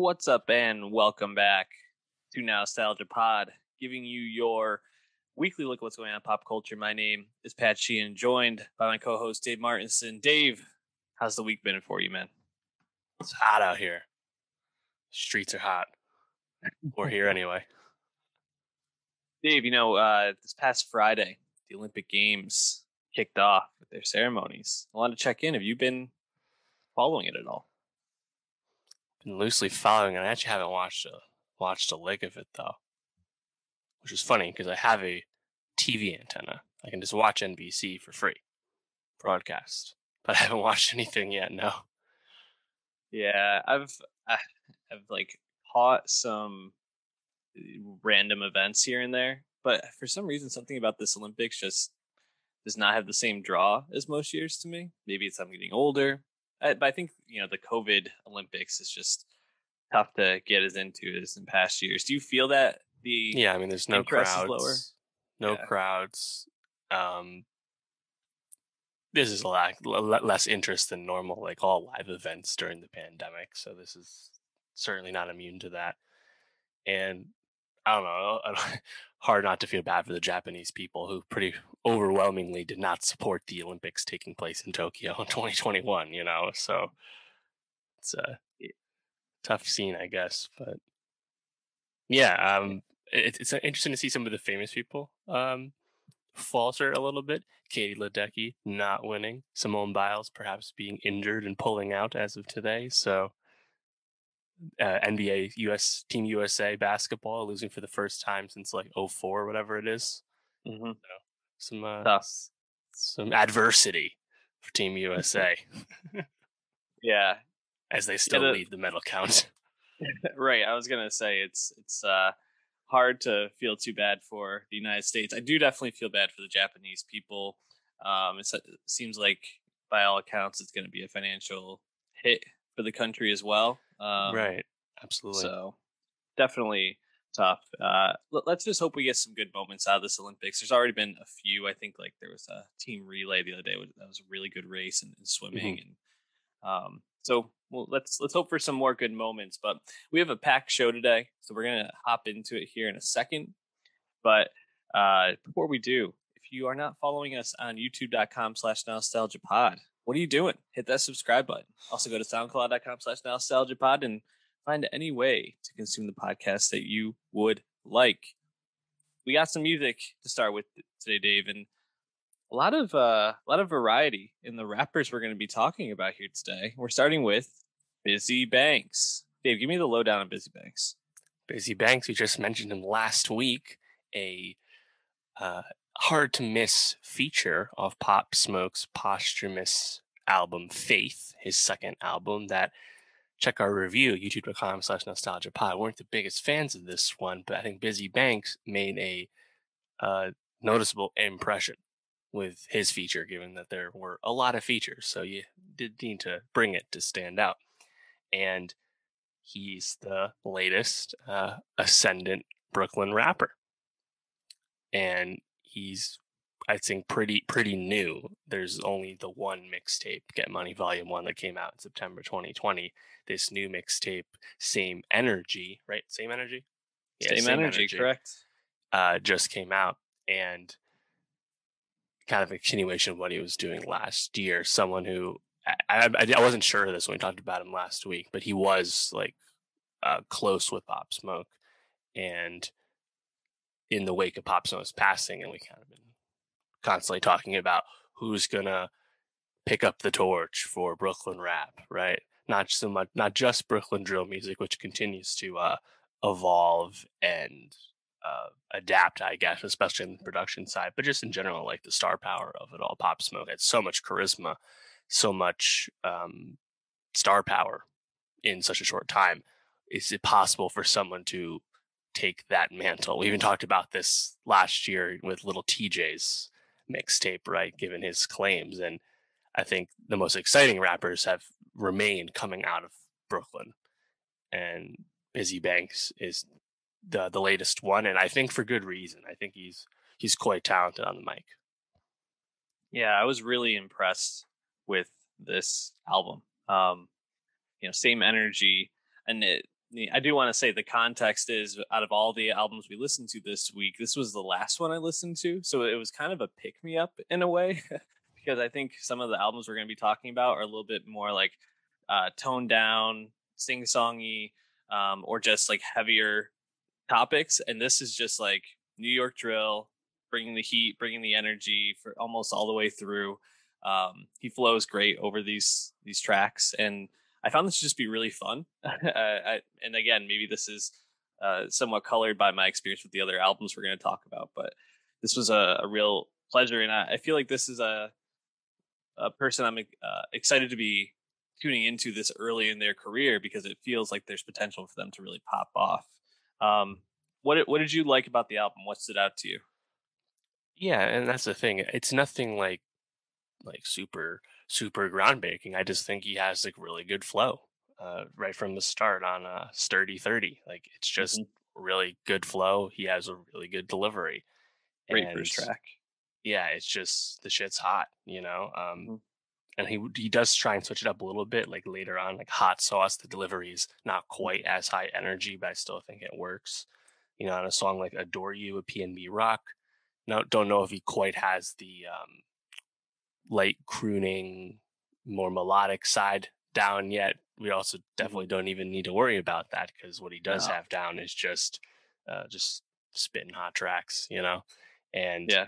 What's up, and welcome back to Now Nostalgia Pod, giving you your weekly look at what's going on in pop culture. My name is Pat Sheehan, joined by my co-host Dave Martinson. Dave, how's the week been for you, man? It's hot out here. Streets are hot. We're here anyway. Dave, you know, uh, this past Friday, the Olympic Games kicked off with their ceremonies. I wanted to check in. Have you been following it at all? Loosely following it. I actually haven't watched a watched a lick of it though, which is funny because I have a TV antenna. I can just watch NBC for free, broadcast, but I haven't watched anything yet. No. Yeah, I've I've like caught some uh, random events here and there, but for some reason, something about this Olympics just does not have the same draw as most years to me. Maybe it's I'm getting older, I, but I think you know the COVID Olympics is just tough to get as into as in past years. Do you feel that the Yeah, I mean, there's no crowds. lower? No Yeah. crowds. Um, this is a lot less interest than normal, like all live events during the pandemic. So this is certainly not immune to that. And I don't know, I don't- hard not to feel bad for the Japanese people who pretty overwhelmingly did not support the Olympics taking place in Tokyo in 2021. You know, so it's a tough scene, I guess. But yeah, um, it, it's uh, interesting to see some of the famous people um, falter a little bit. Katie Ledecky not winning, Simone Biles perhaps being injured and pulling out as of today. So uh, NBA US Team USA basketball losing for the first time since like 04 whatever it is. Mhm. Some uh, some adversity for Team USA Yeah, as they still the- lead the medal count. right. I was gonna say it's it's uh hard to feel too bad for the United States. I do definitely feel bad for the Japanese people. Um, it's, it seems like by all accounts, it's going to be a financial hit for the country as well. Um, right. Absolutely. So definitely tough. Uh, let, us just hope we get some good moments out of this Olympics. There's already been a few. I think like there was a team relay the other day. That was a really good race in, in swimming, and um, so well, let's let's hope for some more good moments. But we have a packed show today, so we're gonna hop into it here in a second. But uh, before we do, if you are not following us on youtube.com slash nostalgia pod, what are you doing? Hit that subscribe button. Also go to soundcloud.com slash nostalgia pod and find any way to consume the podcast that you would like. We got some music to start with today, Dave, and a lot of uh, a lot of variety in the rappers we're going to be talking about here today. We're starting with Bizzy Banks. Dave, give me the lowdown on Bizzy Banks. Bizzy Banks, we just mentioned him last week, a uh, hard to miss feature of Pop Smoke's posthumous album Faith, his second album. That check our review, youtube.com slash nostalgia pod. We weren't the biggest fans of this one, but I think Bizzy Banks made a uh, noticeable impression with his feature, given that there were a lot of features. So you did need to bring it to stand out. And he's the latest uh, ascendant Brooklyn rapper, and he's I think pretty pretty new. There's only the one mixtape, Get Money Volume One, that came out in September 2020. This new mixtape, Same Energy, right? Same Energy. Yeah, Same, energy, correct? Uh, just came out, and kind of a continuation of what he was doing last year. Someone who I, I, I wasn't sure of this when we talked about him last week, but he was like uh, close with Pop Smoke, and in the wake of Pop Smoke's passing, and we kind of been constantly talking about who's gonna pick up the torch for Brooklyn rap, right? Not so much, not just Brooklyn drill music, which continues to uh, evolve and uh, adapt, I guess, especially in the production side, but just in general, like the star power of it all. Pop Smoke had so much charisma, so much um, star power in such a short time. Is it possible for someone to take that mantle? We even talked about this last year with Lil Tjay's mixtape, right? Given his claims, and I think the most exciting rappers have remained coming out of Brooklyn, and Bizzy Banks is the the latest one, and I think for good reason. I think he's he's quite talented on the mic. Yeah, I was really impressed with this album. Um, you know, same energy, and it, I do want to say the context is out of all the albums we listened to this week, this was the last one I listened to. So it was kind of a pick me up in a way because I think some of the albums we're going to be talking about are a little bit more like uh, toned down, sing songy, um, or just like heavier topics. And this is just like New York drill, bringing the heat, bringing the energy for almost all the way through. Um, he flows great over these these tracks, and I found this to just be really fun. I, and again, maybe this is uh, somewhat colored by my experience with the other albums we're going to talk about, but this was a, a real pleasure, and I, I, feel like this is a a person I'm uh, excited to be tuning into this early in their career because it feels like there's potential for them to really pop off. Um, what what did you like about the album? What stood out to you? Yeah, and that's the thing. It's nothing like like super super groundbreaking. I just think he has like really good flow uh, right from the start on uh, Sturdy Thirty. Like it's just mm-hmm. really good flow. He has a really good delivery. Great and, first track. Yeah, it's just the shit's hot, you know. Um, mm-hmm. And he he does try and switch it up a little bit, like later on, like hot sauce. The delivery is not mm-hmm. quite as high energy, but I still think it works. You know, on a song like "Adore You," a PNB Rock. No, don't know if he quite has the um, light crooning, more melodic side down yet. We also definitely mm-hmm. don't even need to worry about that because what he does no. have down is just uh, just spitting hot tracks, you know. And yeah,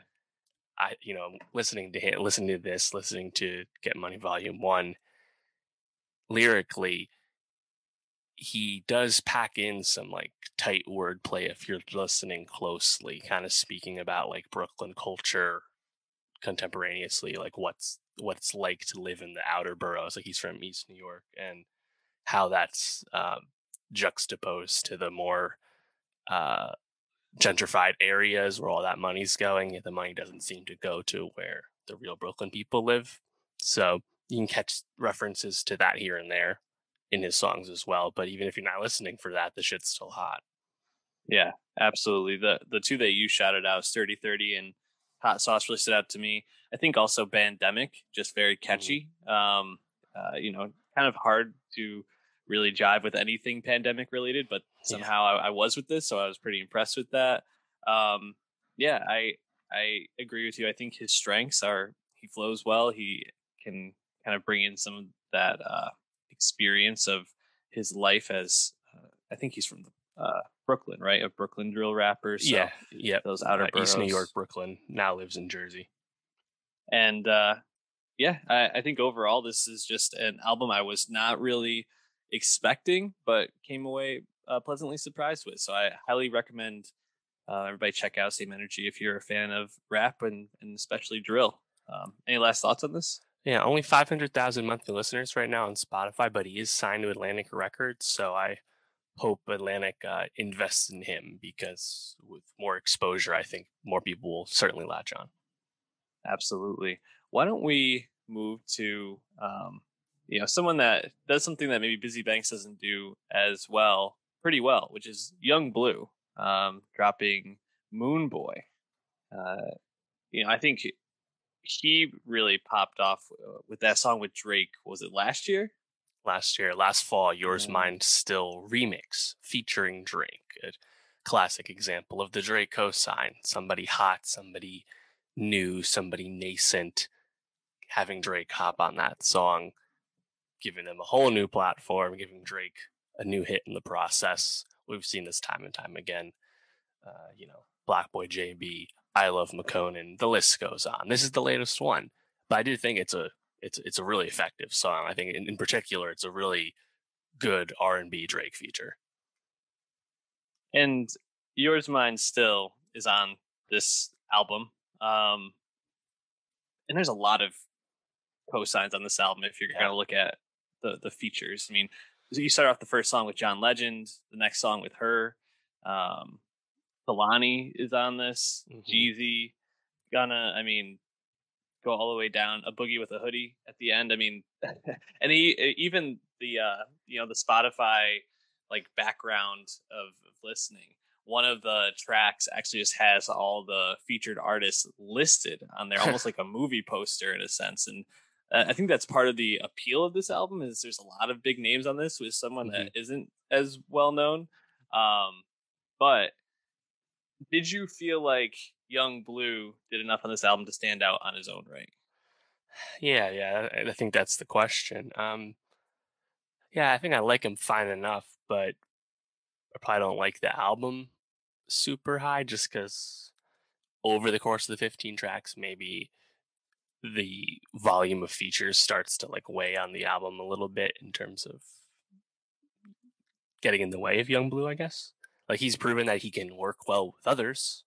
I you know listening to him, listening to this, listening to Get Money Volume One, lyrically, he does pack in some like tight wordplay if you're listening closely, kind of speaking about like Brooklyn culture contemporaneously like what's what it's like to live in the outer boroughs like he's from east new york and how that's um, juxtaposed to the more uh, gentrified areas where all that money's going the money doesn't seem to go to where the real brooklyn people live. So you can catch references to that here and there in his songs as well but even if you're not listening for that the shit's still hot. Yeah absolutely. The the two that you shouted out sturdy 30 and Hot Sauce really stood out to me. I think also Bandemic, just very mm-hmm. catchy. Um, uh, you know, kind of hard to really jive with anything pandemic related, but somehow yeah. I, I, was with this, so I was pretty impressed with that. Um, yeah, I I agree with you. I think his strengths are he flows well. He can kind of bring in some of that uh, experience of his life as uh, I think he's from the uh, Brooklyn, right? A Brooklyn drill rapper. So yeah, yeah. Those outer uh, East New York, Brooklyn. Now lives in Jersey. And uh, yeah, I, I think overall this is just an album I was not really expecting, but came away uh, pleasantly surprised with. So I highly recommend uh, everybody check out Same Energy if you're a fan of rap and, and especially drill. Um, any last thoughts on this? Yeah, only 500,000 monthly listeners right now on Spotify, but he is signed to Atlantic Records. So I hope Atlantic uh, invests in him because with more exposure, I think more people will certainly latch on. Absolutely. Why don't we move to um, you know someone that does something that maybe Bizzy Banks doesn't do as well, pretty well, which is Yung Bleu um, dropping Moon Boy. Uh, you know, I think he really popped off uh, with that song with Drake. Was it last year? Last year, last fall, Yours mm. Mine Still remix featuring Drake. A classic example of the Drake cosign. Somebody hot, somebody new, somebody nascent, having Drake hop on that song, giving them a whole new platform, giving Drake a new hit in the process. We've seen this time and time again. Uh, you know, BlocBoy JB, I Love Makonnen, the list goes on. This is the latest one. But I do think it's a it's it's a really effective song. I think in, in particular, it's a really good R and B Drake feature. And yours, mine, still is on this album. Um, and there's a lot of cosigns on this album if you're going to look at the the features. I mean, you start off the first song with John Legend, the next song with her. Um, Kehlani is on this. mm hmm Jeezy, Gunna. I mean, go all the way down a Boogie wit da Hoodie at the end. I mean, and he even the uh, you know the Spotify like background of, of listening. One of the tracks actually just has all the featured artists listed on there, almost like a movie poster in a sense. And I think that's part of the appeal of this album is there's a lot of big names on this with someone mm-hmm. that isn't as well known. Um, but did you feel like Yung Bleu did enough on this album to stand out on his own right? Yeah, yeah, I think that's the question. Um, yeah, I think I like him fine enough, but I probably don't like the album super high just because over the course of the 15 tracks, maybe the volume of features starts to like weigh on the album a little bit in terms of getting in the way of Yung Bleu, I guess. Like he's proven that he can work well with others.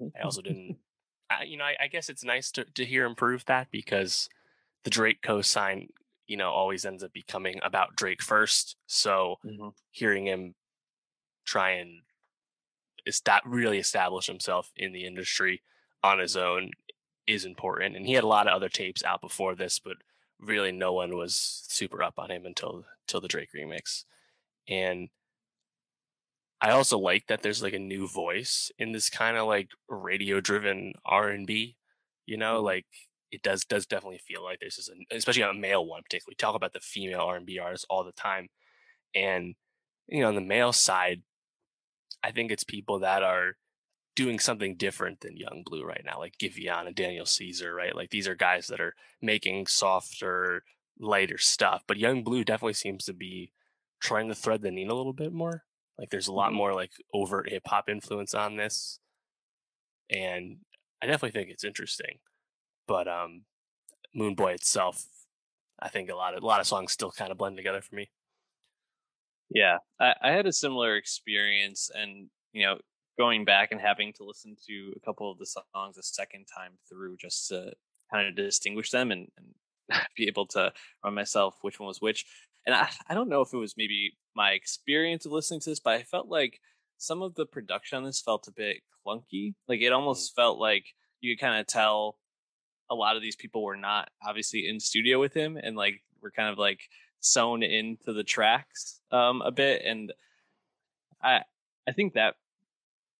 I also didn't, I, you know, I, I, guess it's nice to, to hear him prove that because the Drake co-sign, you know, always ends up becoming about Drake first. So mm-hmm. hearing him try and that really establish himself in the industry on his own is important. And he had a lot of other tapes out before this, but really no one was super up on him until until the Drake remix. And I also like that there's like a new voice in this kind of like radio driven R and B. You know, mm-hmm. like it does does definitely feel like this is an especially a male one particularly. Talk about the female R and B artists all the time, and you know on the male side, I think it's people that are doing something different than Yung Bleu right now, like Giveon and Daniel Caesar, right? Like these are guys that are making softer, lighter stuff. But Yung Bleu definitely seems to be trying to thread the needle a little bit more. Like there's a lot mm-hmm. more like overt hip hop influence on this. And I definitely think it's interesting. But um Moon Boy itself, I think a lot of a lot of songs still kind of blend together for me. Yeah, I, I had a similar experience, and you know, going back and having to listen to a couple of the songs a second time through just to kind of distinguish them and, and be able to run myself which one was which. And I, I don't know if it was maybe my experience of listening to this, but I felt like some of the production on this felt a bit clunky. Like it mm. almost felt like you could kind of tell a lot of these people were not obviously in studio with him and like we're kind of like sewn into the tracks um, a bit. And I I think that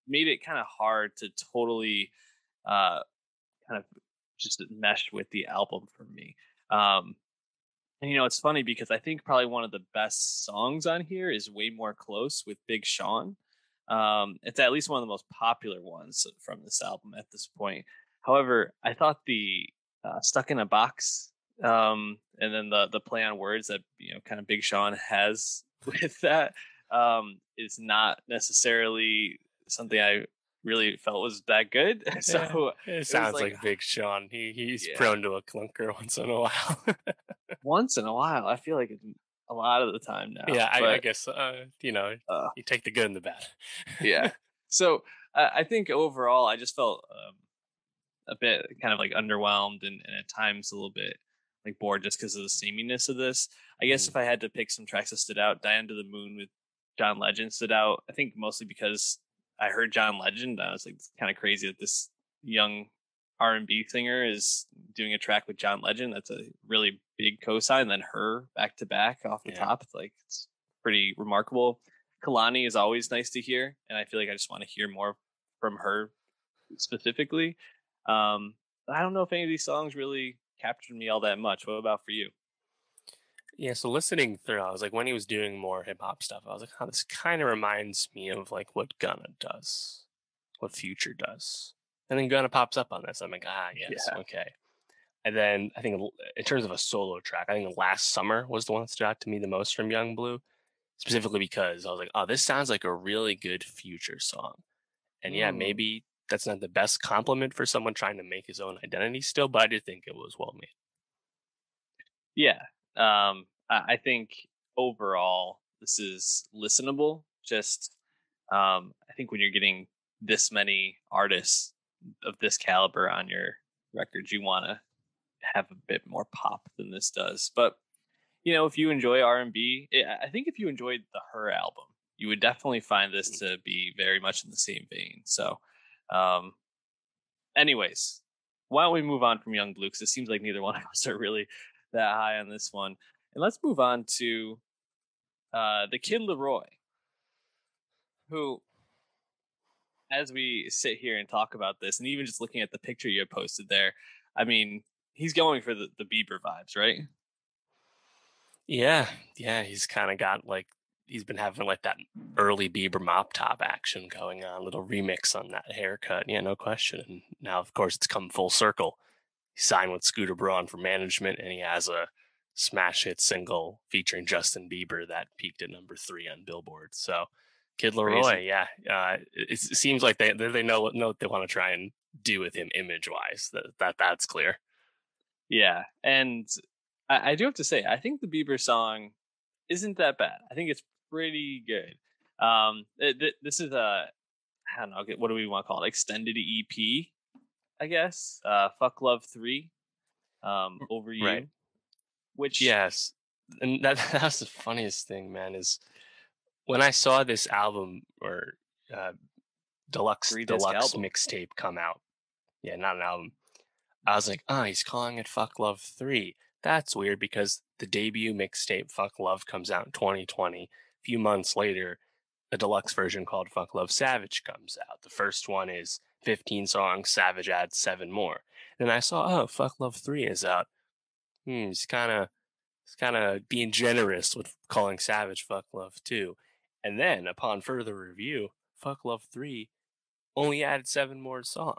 made it kind of hard to totally uh, kind of just mesh with the album for me. Um, and you know, it's funny because I think probably one of the best songs on here is "Way More Close" with Big Sean. Um, it's at least one of the most popular ones from this album at this point. However, I thought the uh, "Stuck in a Box" um, and then the the play on words that you know kind of Big Sean has with that um, is not necessarily something I really felt was that good. so it, sounds like, like, Big Sean. He he's yeah. prone to a clunker once in a while. once in a while, I feel like a lot of the time now. Yeah, but, I, I, guess uh, you know uh, you take the good and the bad. yeah. So uh, I think overall, I just felt um, a bit kind of like underwhelmed and, and, at times a little bit like bored just because of the sameness of this. I guess mm. if I had to pick some tracks that stood out, "Die Under the Moon" with John Legend stood out. I think mostly because I heard John Legend. I was like, it's kind of crazy that this young R and B singer is doing a track with John Legend. That's a really big cosign. Then her back to back off the yeah. top. It's like it's pretty remarkable. Kehlani is always nice to hear, and I feel like I just want to hear more from her specifically. Um, I don't know if any of these songs really captured me all that much. What about for you? Yeah, so listening through, I was like, when he was doing more hip hop stuff, I was like, oh, this kind of reminds me of like what Gunna does, what Future does. And then Gunna pops up on this. I'm like, ah, yes, yeah. okay. And then I think in terms of a solo track, I think Last Summer was the one that stood out to me the most from Yung Bleu, specifically because I was like, oh, this sounds like a really good Future song. And yeah, mm. maybe that's not the best compliment for someone trying to make his own identity still, but I did think it was well made. Yeah, um, I think overall this is listenable. Just um, I think when you're getting this many artists of this caliber on your records, you want to have a bit more pop than this does. But you know, if you enjoy R and B, eh, I think if you enjoyed the Her album, you would definitely find this mm. to be very much in the same vein. So, um, anyways, why don't we move on from Yung Bleu? Because it seems like neither one of us are really that high on this one. And let's move on to uh, the Kid LAROI, who, as we sit here and talk about this, and even just looking at the picture you posted there, I mean, he's going for the, the Bieber vibes, right? Yeah, yeah, he's kind of got like he's been having like that early Bieber mop top action going on, little remix on that haircut. Yeah, no question. And now, of course, it's come full circle. He signed with Scooter Braun for management, and he has a smash hit single featuring Justin Bieber that peaked at number three on Billboard. So, Kid LAROI, Crazy. yeah, uh, it, it, seems like they they know know what they want to try and do with him image wise. That that that's clear. Yeah, and I, I do have to say, I think the Bieber song isn't that bad. I think it's pretty good. Um, it, this is a I don't know what do we want to call it? Extended EP, I guess. Uh, Fuck Love Three, um, over you. Right. Which yes, and that that's the funniest thing, man. Is when I saw this album or uh, deluxe deluxe mixtape come out. Yeah, not an album. I was like, oh, he's calling it Fuck Love 3. That's weird because the debut mixtape Fuck Love comes out in 2020. A few months later, a deluxe version called Fuck Love Savage comes out. The first one is 15 songs, Savage adds seven more. And I saw, oh, Fuck Love 3 is out. Hmm, he's kind of he's kind of being generous with calling Savage Fuck Love 2. And then upon further review, Fuck Love 3 only added seven more songs.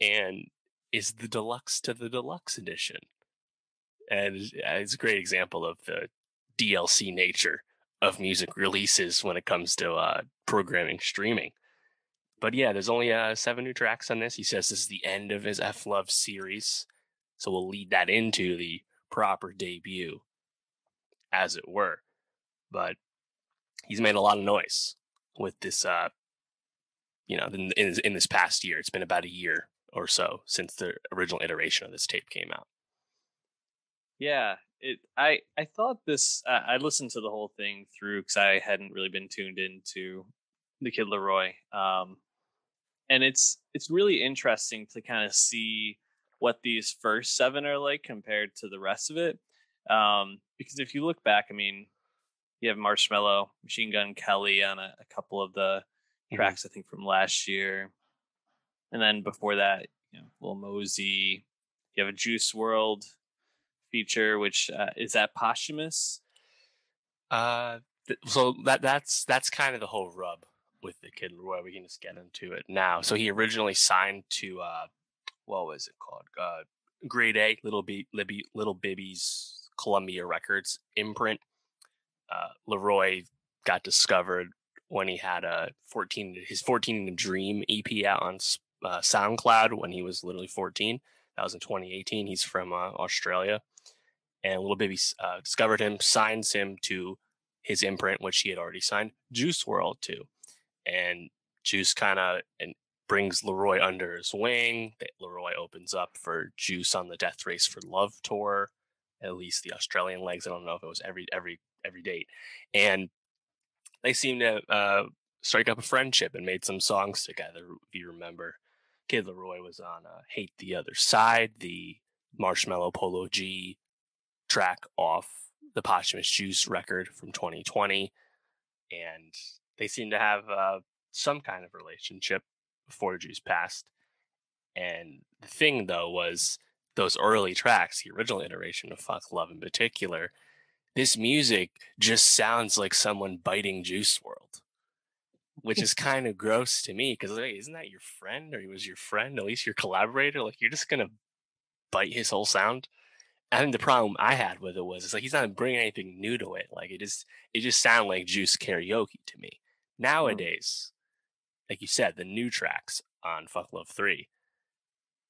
And is the deluxe to the deluxe edition. And it's a great example of the DLC nature of music releases when it comes to uh, programming streaming. But yeah, there's only uh, seven new tracks on this. He says this is the end of his F Love series. So we'll lead that into the proper debut, as it were. But he's made a lot of noise with this, uh, you know, in, in, in this past year. It's been about a year or so since the original iteration of this tape came out. Yeah, it. I I thought this. Uh, I listened to the whole thing through because I hadn't really been tuned into the Kid LAROI. um, and it's it's really interesting to kind of see what these first seven are like compared to the rest of it. Um, because if you look back, I mean, you have Marshmello, Machine Gun Kelly on a, a couple of the mm-hmm. tracks, I think from last year and then before that, you know, Lil Mosey. You have a Juice WRLD feature, which uh, is that posthumous. Uh, th- so that that's that's kind of the whole rub with the Kid LAROI. We can just get into it now. So he originally signed to uh, what was it called? Uh, Grade A, Little B, Libby, Lil Bibby's Columbia Records imprint. Uh, LAROI got discovered when he had a 14 his 14 Dream EP out on uh, SoundCloud when he was literally 14. That was in 2018. He's from uh, Australia. And Lil Bibby uh, discovered him, signs him to his imprint, which he had already signed Juice WRLD to. And Juice kind of and brings LAROI under his wing. LAROI opens up for Juice on the Death Race for Love tour, at least the Australian legs. I don't know if it was every every every date. And they seem to uh, strike up a friendship and made some songs together, if you remember. Kid LAROI was on uh, Hate the Other Side, the Marshmello Polo G track off the Posthumous Juice record from 2020. And they seem to have uh, some kind of relationship before Juice passed. And the thing, though, was those early tracks, the original iteration of Fuck Love in particular, this music just sounds like someone biting Juice WRLD, which is kind of gross to me because like, isn't that your friend or he was your friend, at least your collaborator? Like you're just gonna bite his whole sound. I think the problem I had with it was it's like he's not bringing anything new to it. Like it just it just sounded like Juice karaoke to me. Nowadays, like you said, the new tracks on Fuck Love Three,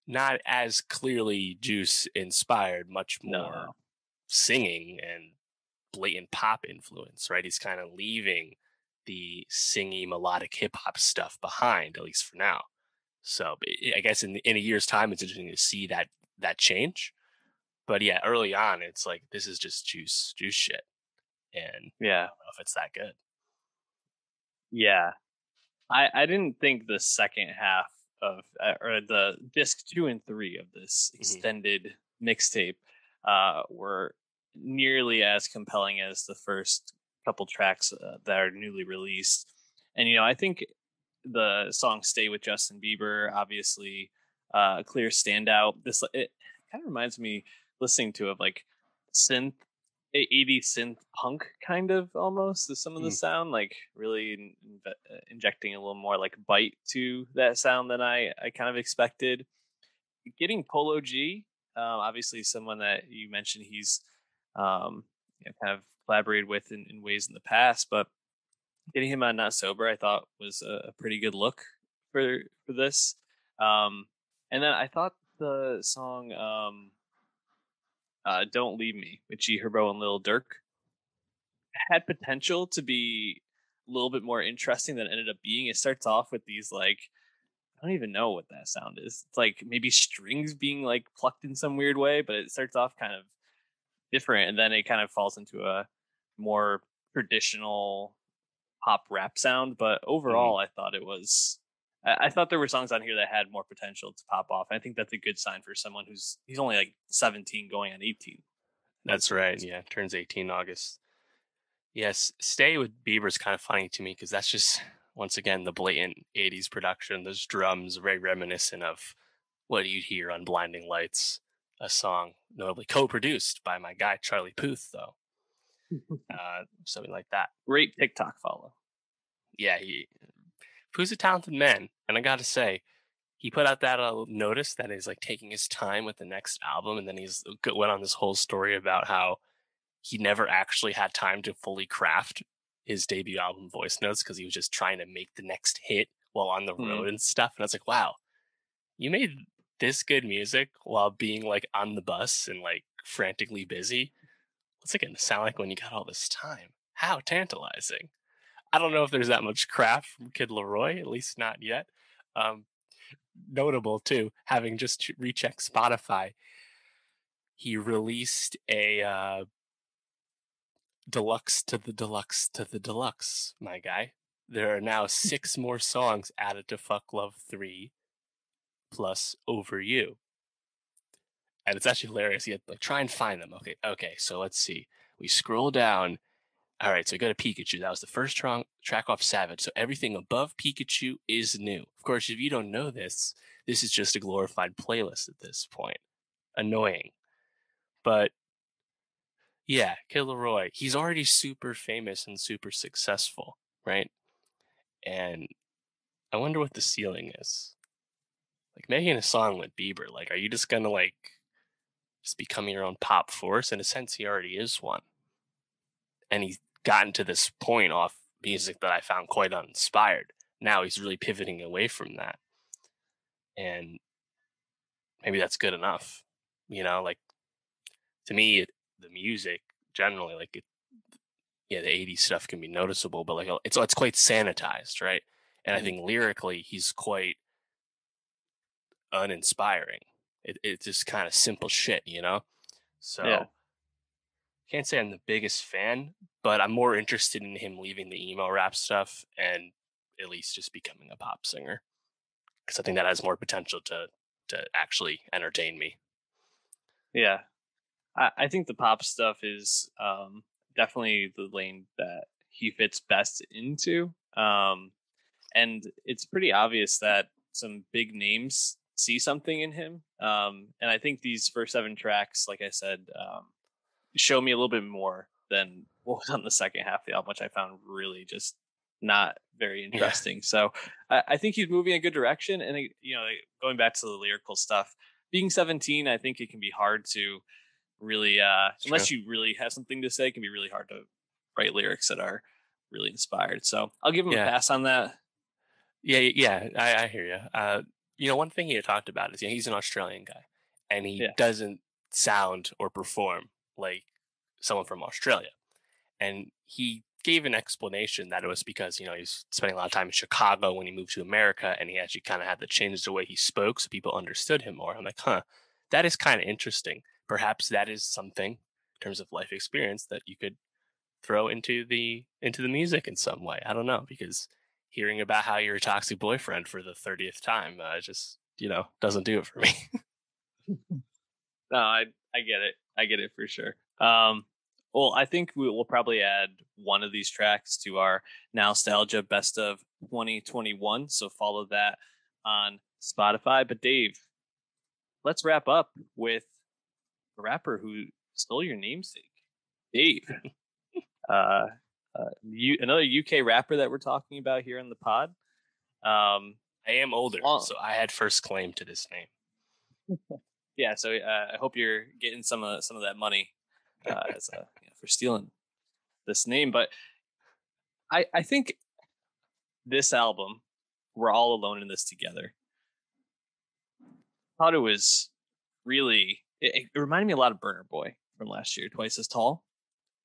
not as clearly Juice inspired, much more no. singing and blatant pop influence. Right, he's kind of leaving the singy melodic hip hop stuff behind, at least for now. So I guess in in a year's time, it's interesting to see that that change. But yeah, early on, it's like this is just juice juice shit, and yeah, I don't know if it's that good. Yeah, I I didn't think the second half of uh, or the disc two and three of this mm-hmm. extended mm-hmm. mixtape uh, were nearly as compelling as the first couple tracks uh, that are newly released. And you know, I think the song "Stay with Justin Bieber" obviously uh, a clear standout. This it kind of reminds me listening to of like synth 80s synth punk kind of almost is some of the mm. sound like really in, in, uh, injecting a little more like bite to that sound than i i kind of expected getting polo g um, obviously someone that you mentioned he's um, you know, kind of collaborated with in, in, ways in the past but getting him on not sober i thought was a, a pretty good look for for this um, and then i thought the song um, uh, "Don't Leave Me" with G Herbo and Lil Durk had potential to be a little bit more interesting than it ended up being. It starts off with these like I don't even know what that sound is. It's like maybe strings being like plucked in some weird way, but it starts off kind of different, and then it kind of falls into a more traditional pop rap sound. But mm-hmm. overall, mm-hmm. I thought it was I, thought there were songs on here that had more potential to pop off. I think that's a good sign for someone who's he's only like 17 going on 18. That's right. Yeah, turns 18 August. Yes, Stay with Bieber's kind of funny to me because that's just once again the blatant 80s production. Those drums very reminiscent of what you'd hear on Blinding Lights, a song notably co-produced by my guy Charlie Puth, though. uh, something like that. Great TikTok follow. Yeah, he Who's a talented man, and I got to say, he put out that uh, notice that he's like taking his time with the next album, and then he's uh, went on this whole story about how he never actually had time to fully craft his debut album voice notes because he was just trying to make the next hit while on the mm. road and stuff. And I was like, wow, you made this good music while being like on the bus and like frantically busy. What's it to sound like when you got all this time? How tantalizing. I don't know if there's that much craft from Kid LAROI, at least not yet. Um, notable too, having just rechecked Spotify, he released a uh, deluxe to the deluxe to the deluxe, my guy. There are now six more songs added to Fuck Love 3 plus Over You. And it's actually hilarious. You to like, try and find them. Okay, okay, so let's see. We scroll down all right, so we go to Pikachu. That was the first tra- track off Savage. So everything above Pikachu is new. Of course, if you don't know this, this is just a glorified playlist at this point. Annoying. But yeah, Kid LAROI, he's already super famous and super successful, right? And I wonder what the ceiling is. Like making a song with Bieber, like, are you just gonna like just become your own pop force? In a sense, he already is one. And he gotten to this point off music that I found quite uninspired. Now he's really pivoting away from that. And maybe that's good enough. You know, like to me, it, the music generally, like it, yeah, the 80s stuff can be noticeable, but like it's it's quite sanitized, right? And I mm-hmm. think lyrically, he's quite uninspiring. It, it's just kind of simple shit, you know. So yeah can't say I'm the biggest fan, but I'm more interested in him leaving the emo rap stuff and at least just becoming a pop singer because I think that has more potential to to actually entertain me. Yeah, I, I think the pop stuff is um, definitely the lane that he fits best into, um, and it's pretty obvious that some big names see something in him. Um, and I think these first seven tracks, like I said, um, show me a little bit more than what was on the second half of the album, which I found really just not very interesting. Yeah. So I, I, think he's moving in a good direction. And you know, going back to the lyrical stuff, being 17, I think it can be hard to really, uh, unless you really have something to say, it can be really hard to write lyrics that are really inspired. So I'll give him yeah. a pass on that. Yeah, yeah, I, I hear you. Uh, you know, one thing he had talked about is yeah, he's an Australian guy, and he yeah. doesn't sound or perform like someone from Australia. And he gave an explanation that it was because, you know, he's spending a lot of time in Chicago when he moved to America and he actually kind of had to change the way he spoke so people understood him more. I'm like, huh, that is kind of interesting. Perhaps that is something in terms of life experience that you could throw into the into the music in some way. I don't know because hearing about how you're a toxic boyfriend for the 30th time uh, just, you know, doesn't do it for me. no, I I get it. I get it for sure. Um, well, I think we will probably add one of these tracks to our nostalgia best of 2021. So follow that on Spotify. But Dave, let's wrap up with a rapper who stole your namesake, Dave. uh, uh, you, another UK rapper that we're talking about here on the pod. Um, I am older, so I had first claim to this name. yeah, so uh, I hope you're getting some of some of that money uh, as a, you know, for stealing this name. But I I think this album, we're all alone in this together. I thought it was really it, it, reminded me a lot of Burna Boy from last year, twice as tall,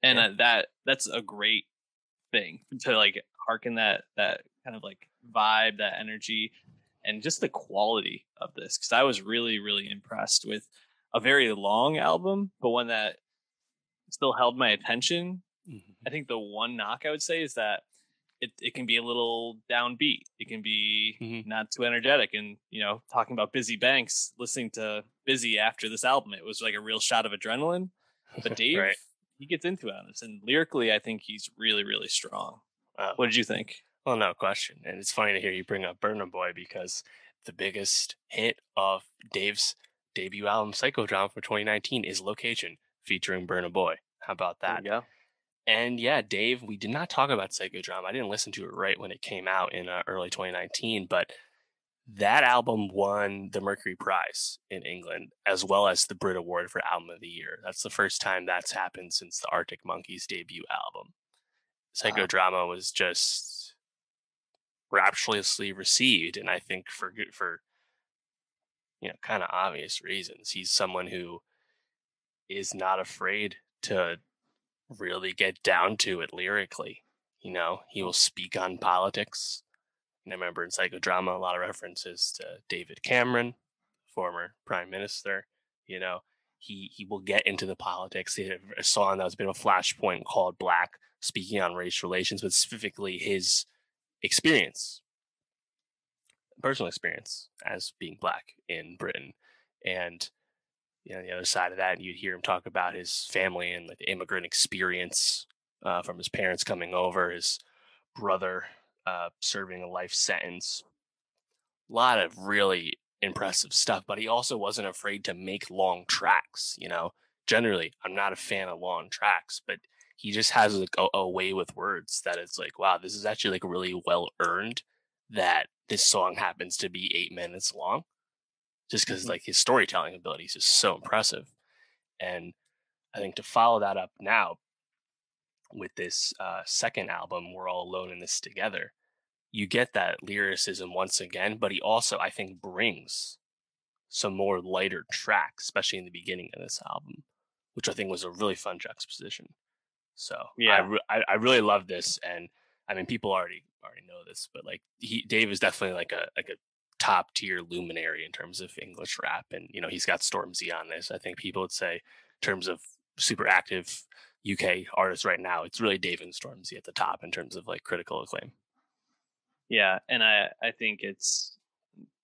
and yeah. uh, that that's a great thing to like harken that that kind of like vibe, that energy, and just the quality of this. Because I was really really impressed with a very long album, but one that still held my attention. Mm-hmm. I think the one knock I would say is that it, it can be a little downbeat. It can be mm-hmm. not too energetic. And, you know, talking about Bizzy Banks, listening to Bizzy after this album, it was like a real shot of adrenaline. But Dave, right. he gets into it on this. And lyrically, I think he's really, really strong. Wow. What did you think? Well, no question. And it's funny to hear you bring up Burna Boy because the biggest hit of Dave's debut album, Psychodrama for 2019, is Location featuring Burna Boy. How about that? Yeah. And yeah, Dave, we did not talk about Psychodrama. I didn't listen to it right when it came out in uh, early 2019, but that album won the Mercury Prize in England, as well as the Brit Award for Album of the Year. That's the first time that's happened since the Arctic Monkeys debut album. Psychodrama wow. was just rapturously received, and I think for for you know kind of obvious reasons. He's someone who is not afraid to really get down to it lyrically. You know, he will speak on politics. And I remember in psychodrama a lot of references to David Cameron, former prime minister. You know, he he will get into the politics. He had a song that was a bit of a flashpoint called Black, speaking on race relations, but specifically his experience, personal experience as being black in Britain. And you know, the other side of that, and you'd hear him talk about his family and like the immigrant experience uh, from his parents coming over, his brother uh, serving a life sentence. A lot of really impressive stuff, but he also wasn't afraid to make long tracks. You know, generally, I'm not a fan of long tracks, but he just has like a, a way with words that it's like, wow, this is actually like really well earned that this song happens to be eight minutes long just because mm-hmm. like his storytelling ability is just so impressive. And I think to follow that up now with this uh, second album, We're All Alone in This Together, you get that lyricism once again, but he also, I think, brings some more lighter tracks, especially in the beginning of this album, which I think was a really fun juxtaposition. So yeah, I, re- I, I really love this, and I mean, people already already know this, but like he Dave is definitely like a like a top tier luminary in terms of English rap. And, you know, he's got Stormzy on this. I think people would say, in terms of super active UK artists right now, it's really Dave and Stormzy at the top in terms of like critical acclaim. Yeah. And I, I think it's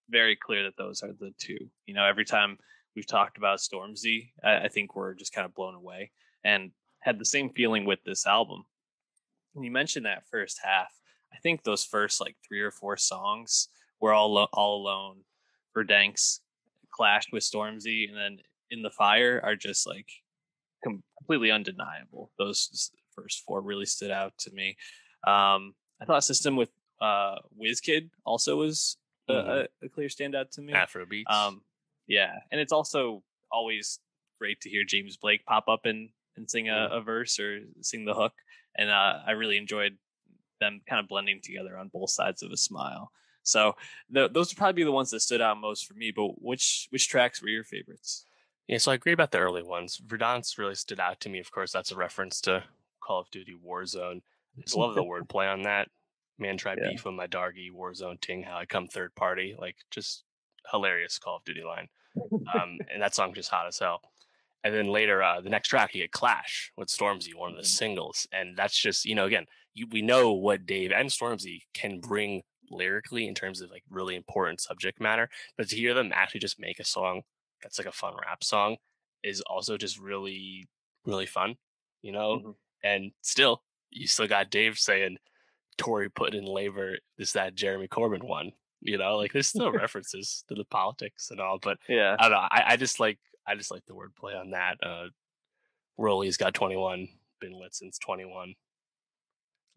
very clear that those are the two. You know, every time we've talked about Stormzy, I, I think we're just kind of blown away and had the same feeling with this album. And you mentioned that first half. I think those first like three or four songs we're all lo- all alone. Verdansk clashed with Stormzy, and then in the fire are just like completely undeniable. Those first four really stood out to me. Um, I thought system with uh, Wizkid also was a, mm-hmm. a, a, clear standout to me. Afro beats. Um, yeah, and it's also always great to hear James Blake pop up and and sing a, a verse or sing the hook, and uh, I really enjoyed them kind of blending together on both sides of a smile. So the, those would probably be the ones that stood out most for me. But which which tracks were your favorites? Yeah, so I agree about the early ones. Verdansk really stood out to me. Of course, that's a reference to Call of Duty Warzone. I just love the wordplay on that. Man tried yeah. beef with my doggy Warzone ting. How I come third party, like just hilarious Call of Duty line. Um, and that song just hot as hell. And then later, uh, the next track, you get Clash with Stormzy, one of the mm-hmm. singles, and that's just you know again, you, we know what Dave and Stormzy can bring lyrically in terms of like really important subject matter, but to hear them actually just make a song that's like a fun rap song is also just really, really fun, you know? Mm-hmm. And still, you still got Dave saying, Tory put in labor this, that Jeremy Corbyn one, you know? Like there's still references to the politics and all, but yeah, I don't know. I, I just like, I just like the wordplay on that. Uh, Rolly's got 21, been lit since 21.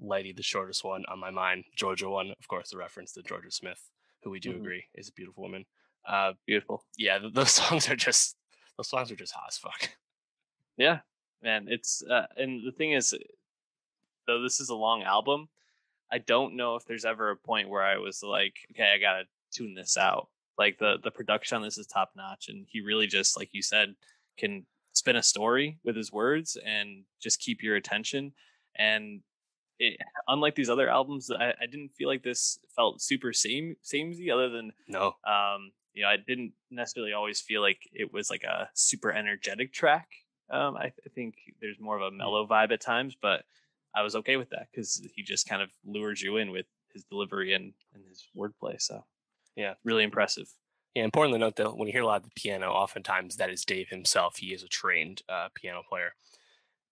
Lighty, the shortest one on my mind. Georgia one, of course, the reference to Georgia Smith, who we do mm-hmm. agree is a beautiful woman. Uh, beautiful. Yeah, those songs are just those songs are just hot as fuck. Yeah, man. It's uh, and the thing is, though this is a long album, I don't know if there's ever a point where I was like, okay, I gotta tune this out. Like the the production on this is top notch, and he really just, like you said, can spin a story with his words and just keep your attention. And it, unlike these other albums, I, I, didn't feel like this felt super same samey. Other than no, um, you know, I didn't necessarily always feel like it was like a super energetic track. Um, I, I think there's more of a mm. mellow vibe at times, but I was okay with that because he just kind of lures you in with his delivery and, and his wordplay. So, yeah, really impressive. Yeah, importantly note that when you hear a lot of the piano, oftentimes that is Dave himself. He is a trained uh, piano player,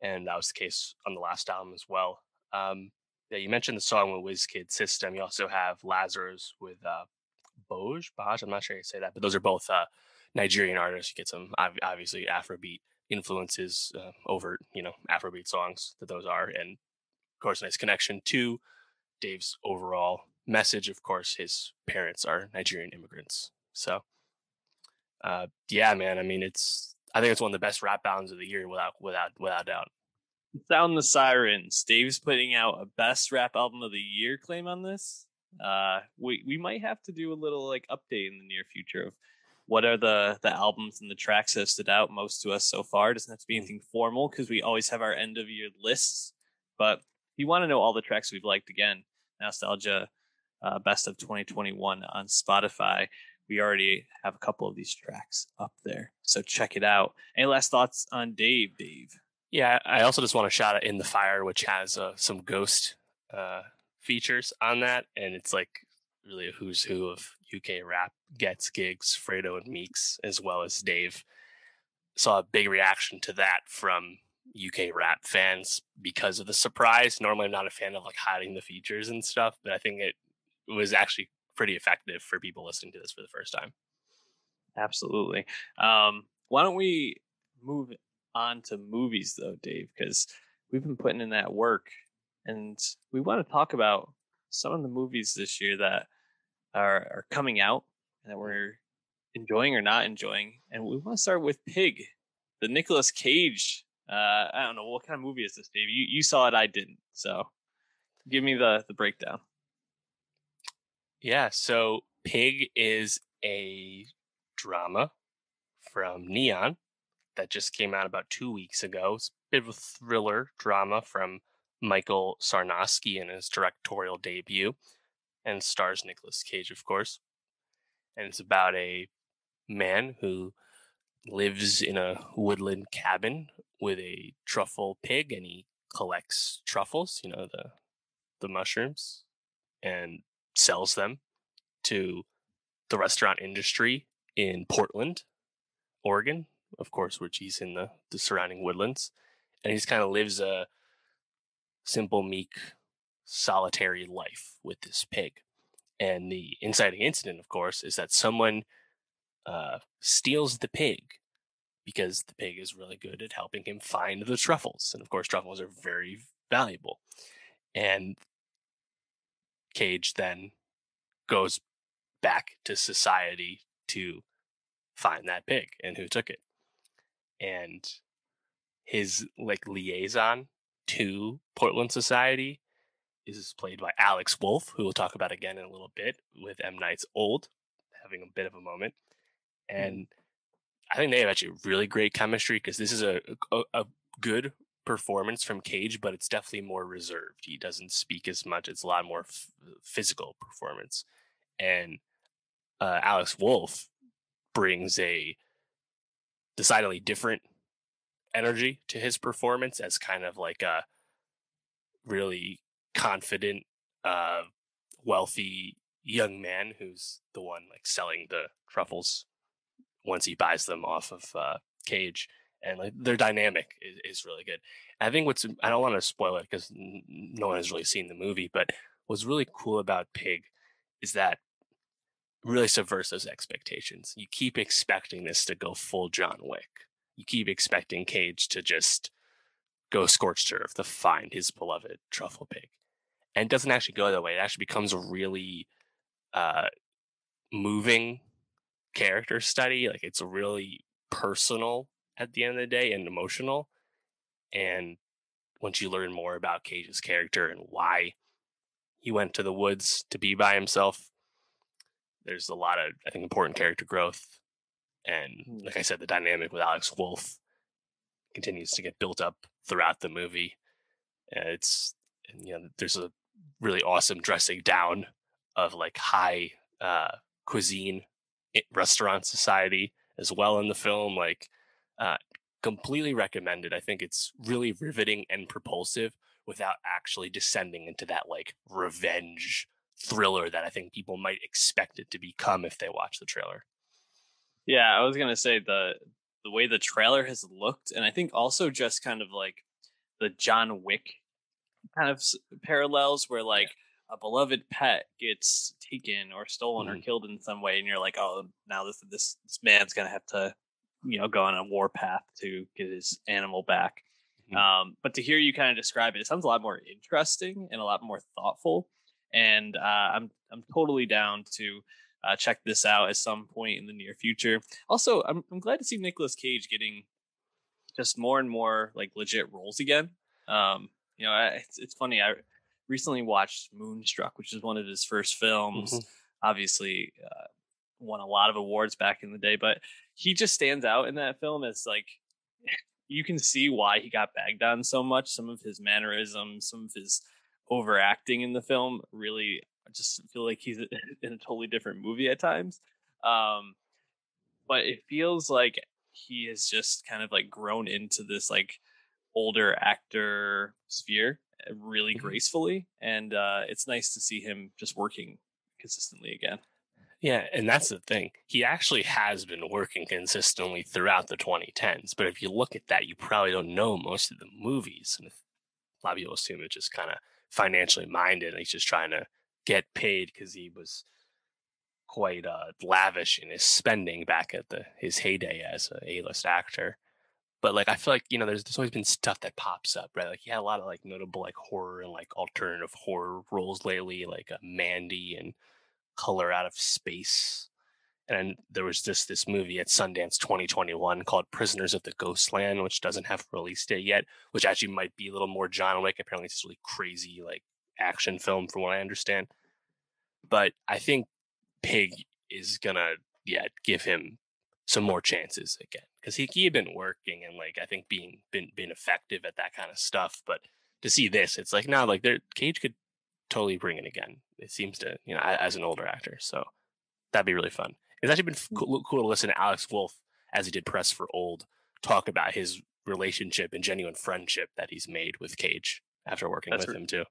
and that was the case on the last album as well. Um, yeah, you mentioned the song with WizKid System. You also have Lazarus with uh, Boj, Baj. I'm not sure to say that, but those are both uh, Nigerian artists. You get some obviously Afrobeat influences, uh, overt, you know, Afrobeat songs that those are, and of course, nice connection to Dave's overall message. Of course, his parents are Nigerian immigrants, so uh, yeah, man. I mean, it's I think it's one of the best rap albums of the year, without without without doubt. Sound the sirens. Dave's putting out a best rap album of the year claim on this. Uh, we we might have to do a little like update in the near future of what are the the albums and the tracks that have stood out most to us so far. It doesn't have to be mm. anything formal because we always have our end of year lists. But if you want to know all the tracks we've liked again, nostalgia uh, best of 2021 on Spotify. We already have a couple of these tracks up there, so check it out. Any last thoughts on Dave? Dave? Yeah, I also just want to shout out "In the Fire," which has uh, some ghost uh, features on that, and it's like really a who's who of UK rap. Ghetts, Giggs, Fredo, and Meekz, as well as Dave. Saw a big reaction to that from UK rap fans because of the surprise. Normally, I'm not a fan of like hiding the features and stuff, but I think it was actually pretty effective for people listening to this for the first time. Absolutely. Um, why don't we move on to movies though, Dave? Because we've been putting in that work and we want to talk about some of the movies this year that are, are coming out and that we're enjoying or not enjoying. And we want to start with Pig, the Nicolas Cage. Uh, I don't know what kind of movie is this, Dave. You you saw it, I didn't. So give me the the breakdown. Yeah, so Pig is a drama from Neon that just came out about two weeks ago. It's a bit of a thriller drama from Michael Sarnoski in his directorial debut, and stars Nicolas Cage, of course. And it's about a man who lives in a woodland cabin with a truffle pig, and he collects truffles, you know, the the mushrooms, and sells them to the restaurant industry in Portland, Oregon, of course, which he's in the, the surrounding woodlands. And he just kind of lives a simple, meek, solitary life with this pig. And the inciting incident, of course, is that someone uh, steals the pig because the pig is really good at helping him find the truffles. And of course, truffles are very valuable. And Cage then goes back to society to find that pig and who took it. And his like liaison to Portland Society is played by Alex Wolff, who we'll talk about again in a little bit with M. Night's Old, having a bit of a moment. Hmm. And I think they have actually really great chemistry because this is a, a, a good performance from Cage, but it's definitely more reserved. He doesn't speak as much. It's a lot more f- physical performance. And uh, Alex Wolff brings a decidedly different energy to his performance as kind of like a really confident, uh, wealthy young man who's the one like selling the truffles once he buys them off of uh, Cage, and like their dynamic is, is really good. I think what's I don't want to spoil it because no one has really seen the movie, but what's really cool about Pig is that really subverts those expectations. You keep expecting this to go full John Wick. You keep expecting Cage to just go scorched earth to find his beloved truffle pig. And it doesn't actually go that way. It actually becomes a really uh, moving character study. Like it's really personal at the end of the day and emotional. And once you learn more about Cage's character and why he went to the woods to be by himself, there's a lot of I think important character growth. And hmm. like I said, the dynamic with Alex Wolff continues to get built up throughout the movie. And it's and, you know there's a really awesome dressing down of like high uh, cuisine restaurant society as well in the film. Like uh, completely recommended. I think it's really riveting and propulsive without actually descending into that like revenge thriller that I think people might expect it to become if they watch the trailer. Yeah, I was gonna say the the way the trailer has looked, and I think also just kind of like the John Wick kind of parallels where like yeah. a beloved pet gets taken or stolen mm-hmm. or killed in some way, and you're like, oh, now this this this man's gonna have to, you know, go on a war path to get his animal back. Mm-hmm. Um, but to hear you kind of describe it, it sounds a lot more interesting and a lot more thoughtful. And uh, I'm I'm totally down to uh, check this out at some point in the near future. Also, I'm I'm glad to see Nicolas Cage getting just more and more like legit roles again. Um, you know, I, it's it's funny. I recently watched Moonstruck, which is one of his first films. Mm-hmm. Obviously, uh, won a lot of awards back in the day, but he just stands out in that film as like you can see why he got bagged on so much. Some of his mannerisms, some of his overacting in the film really I just feel like he's in a totally different movie at times. Um, but it feels like he has just kind of like grown into this like older actor sphere eh, really mm-hmm. gracefully and uh it's nice to see him just working consistently again yeah and that's the thing he actually has been working consistently throughout the 2010s but if you look at that you probably don't know most of the movies and a lot of people assume it's just kind of financially minded and he's just trying to get paid because he was quite uh, lavish in his spending back at the his heyday as a A-list actor. But like I feel like you know, there's there's always been stuff that pops up, right? Like he had a lot of like notable like horror and like alternative horror roles lately, like uh, Mandy and Color Out of Space. And there was just this movie at Sundance 2021 called Prisoners of the Ghostland, which doesn't have a release date yet, which actually might be a little more John Wick. Apparently, it's really crazy like action film, from what I understand. But I think Pig is gonna yeah give him some more chances again because he, he had been working and like I think being been been effective at that kind of stuff. But to see this, it's like now like there Cage could totally bring it again. It seems to you know as an older actor, so that'd be really fun. It's actually been mm. cool, cool to listen to Alex Wolff as he did press for Old talk about his relationship and genuine friendship that he's made with Cage after working That's with him too.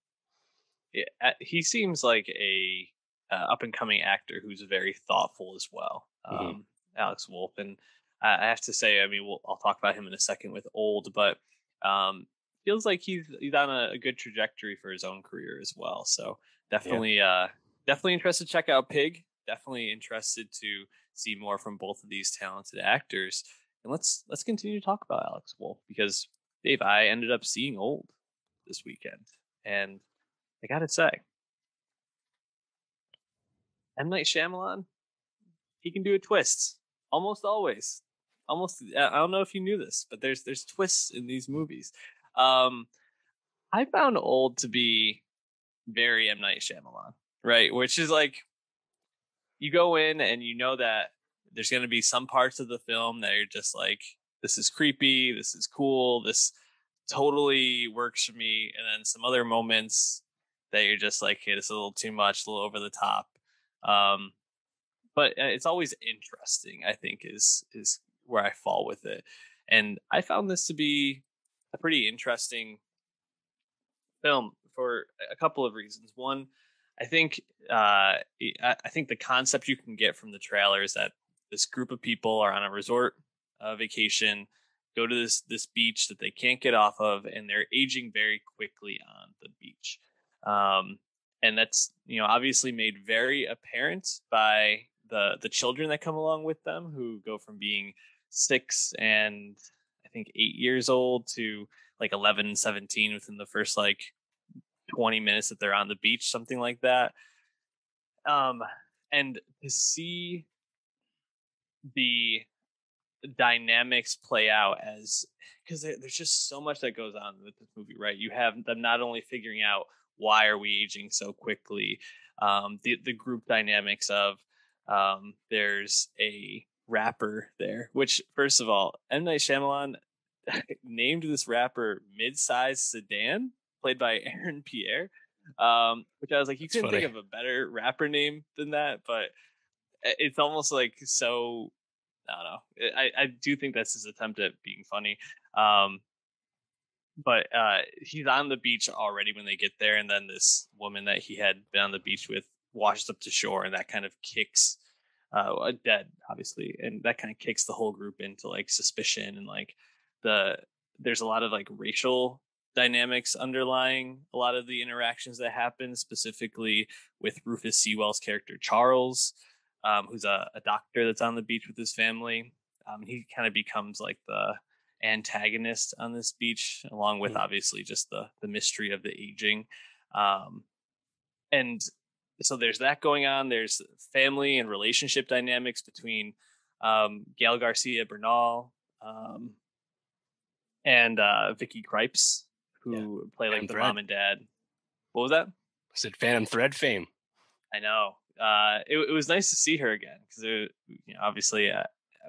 Yeah, he seems like a uh, up and coming actor who's very thoughtful as well. Mm-hmm. Um, Alex Wolff, and I have to say, I mean, we'll, I'll talk about him in a second with Old, but um, feels like he's he's on a, a, good trajectory for his own career as well. So definitely, yeah. uh, definitely interested to check out Pig. Definitely interested to see more from both of these talented actors. And let's let's continue to talk about Alex Wolf because Dave, I ended up seeing Old this weekend, and I gotta say, M Night Shyamalan, he can do a twist almost always. Almost, I don't know if you knew this, but there's there's twists in these movies. Um, I found Old to be very M Night Shyamalan, right? Which is like you go in and you know that there's going to be some parts of the film that are just like this is creepy, this is cool, this totally works for me, and then some other moments that you're just like, hey, it's a little too much, a little over the top. Um, but uh, it's always interesting. I think is is where I fall with it, and I found this to be a pretty interesting film for a couple of reasons. One, I think uh, I think the concept you can get from the trailer is that this group of people are on a resort uh, vacation, go to this this beach that they can't get off of, and they're aging very quickly on the beach. Um, and that's you know obviously made very apparent by the the children that come along with them who go from being six and I think eight years old to like 11 17 within the first like 20 minutes that they're on the beach, something like that. Um, and to see the dynamics play out as because there's just so much that goes on with this movie, right? You have them not only figuring out why are we aging so quickly, um, the the group dynamics of um, there's a rapper there, which first of all, M Night Shyamalan named this rapper mid-sized sedan, played by Aaron Pierre. Um, which I was like, you couldn't think of a better rapper name than that, but it's almost like so. I don't know. I, I do think that's his attempt at being funny. Um, but uh, he's on the beach already when they get there, and then this woman that he had been on the beach with washes up to shore, and that kind of kicks uh, dead, obviously, and that kind of kicks the whole group into like suspicion and like the there's a lot of like racial dynamics underlying a lot of the interactions that happen, specifically with Rufus Sewell's character Charles, um, who's a, a, doctor that's on the beach with his family. Um, he kind of becomes like the antagonist on this beach, along with mm-hmm. obviously just the the mystery of the aging. Um, and so there's that going on. There's family and relationship dynamics between um, Gael Garcia Bernal um, and uh, Vicky Krieps, who yeah. play like Phantom the Thread. mom and dad. What was that? I said Phantom Thread fame. I know. Uh, it, it was nice to see her again because you know, obviously uh,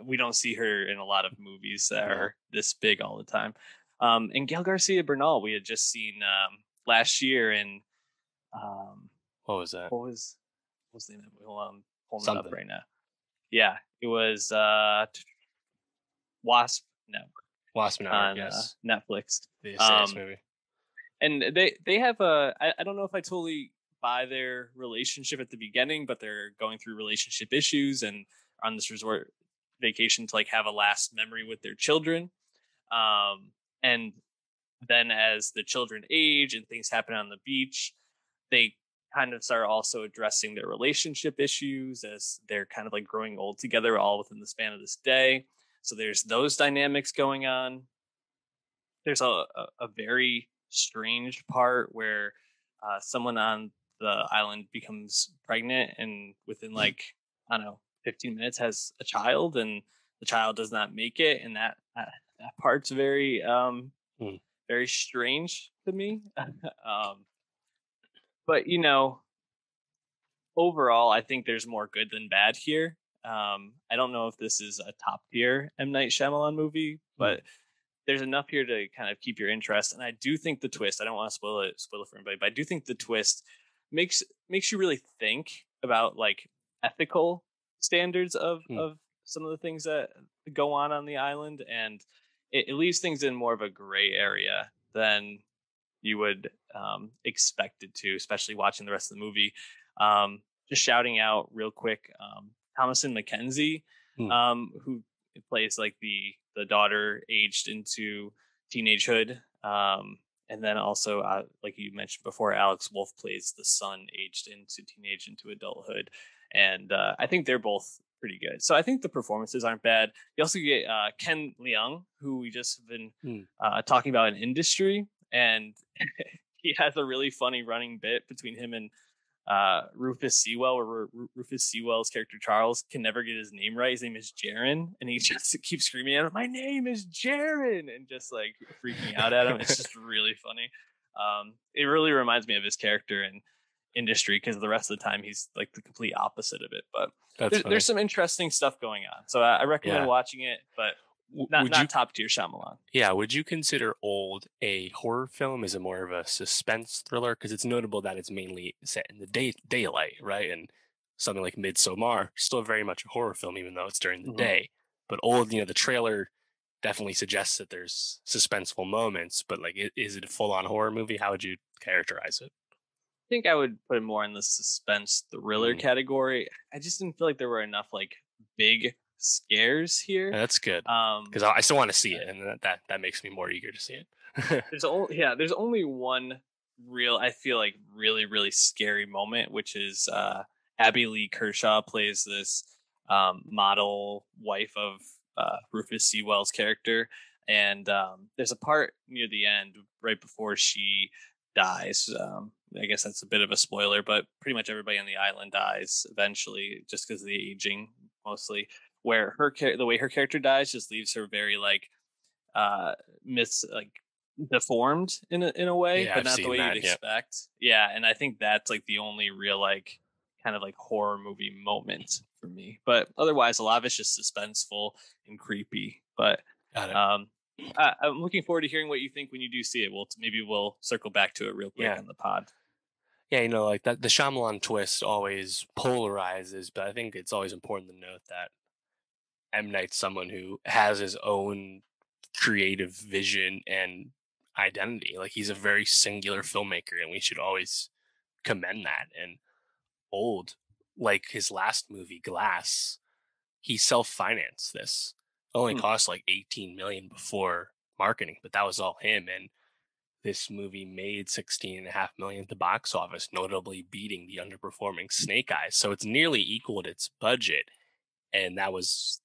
we don't see her in a lot of movies that are this big all the time. Um, and Gael Garcia Bernal, we had just seen um, last year in um, what was that? What was what was the name of it? Hold on, I'm pulling Something. it up right now. Yeah, it was uh, Wasp Network. Wasp Network, on, uh, yes. Uh, Netflix. The um, movie. And they they have a I, I don't know if I totally buy their relationship at the beginning, but they're going through relationship issues and on this resort vacation to like have a last memory with their children. Um, and then as the children age and things happen on the beach, they kind of start also addressing their relationship issues as they're kind of like growing old together all within the span of this day. So there's those dynamics going on. There's a, a, a very strange part where uh, someone on the island becomes pregnant and within mm. like, I don't know, 15 minutes has a child and the child does not make it. And that, that, that part's very, um, mm. very strange to me. um, but you know, overall, I think there's more good than bad here. Um, I don't know if this is a top tier M Night Shyamalan movie, hmm. but there's enough here to kind of keep your interest. And I do think the twist. I don't want to spoil it, spoil it for anybody, but I do think the twist makes makes you really think about like ethical standards of mm. of some of the things that go on on the island, and it, it leaves things in more of a gray area than you would um, expect it to, especially watching the rest of the movie. Um, just shouting out real quick, um, Thomasin McKenzie, hmm. um, who plays like the the daughter aged into teenagehood, um, and then also uh, like you mentioned before, Alex Wolff plays the son aged into teenage into adulthood, and uh, I think they're both pretty good. So I think the performances aren't bad. You also get uh, Ken Leung, who we just have been hmm. uh, talking about in industry, and he has a really funny running bit between him and uh, Rufus Sewell, where Rufus Sewell's character Charles can never get his name right. His name is Jarin, and he just keeps screaming at him, "My name is Jarin," and just like freaking out at him. It's just really funny. Um, it really reminds me of his character in industry because the rest of the time he's like the complete opposite of it. But there's, there's, some interesting stuff going on, so I, I recommend yeah. watching it. But not, not you, top tier Shyamalan. Yeah, would you consider Old a horror film? Is it more of a suspense thriller? Because it's notable that it's mainly set in the day daylight, right? And something like Midsommar, still very much a horror film, even though it's during the mm-hmm. day. But Old, you know, the trailer definitely suggests that there's suspenseful moments. But like, is it a full on horror movie? How would you characterize it? I think I would put it more in the suspense thriller mm. category. I just didn't feel like there were enough like big scares here. That's good. Um, because I still want to see it, and that, that that makes me more eager to see it. there's only yeah, there's only one real I feel like really really scary moment, which is uh Abbey Lee Kershaw plays this um, model wife of uh, Rufus Sewell's character, and um, there's a part near the end, right before she dies. Um, I guess that's a bit of a spoiler, but pretty much everybody on the island dies eventually, just because of the aging, mostly. Where her the way her character dies just leaves her very like uh mis like deformed in a in a way, Yeah, but not the way that, you'd expect. Yeah, and I think that's like the only real like kind of like horror movie moment for me. But otherwise, a lot of it's just suspenseful and creepy. But um, I, I'm looking forward to hearing what you think when you do see it. We'll maybe we'll circle back to it real quick Yeah. on the pod. yeah, you know, like that the Shyamalan twist always polarizes, but I think it's always important to note that M Night's someone who has his own creative vision and identity. Like he's a very singular filmmaker, and we should always commend that. And old, like his last movie, Glass, he self-financed this. It only Hmm. cost like 18 million before marketing, but that was all him. And this movie made 16 and a half million at the box office, notably beating the underperforming Snake Eyes. So it's nearly equaled its budget. And that was,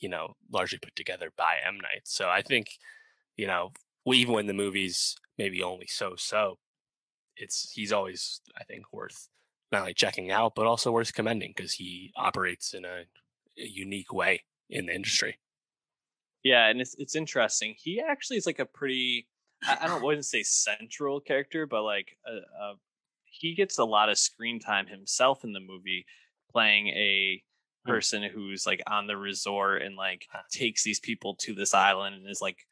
you know, largely put together by M. Night. So I think, you know, even when the movie's maybe only so so, it's he's always, I think, worth not only checking out, but also worth commending because he operates in a, a unique way in the industry. Yeah, and it's it's interesting. He actually is like a pretty I, don't wouldn't say central character, but like uh, uh, he gets a lot of screen time himself in the movie, playing a. person who's like on the resort and like takes these people to this island and is like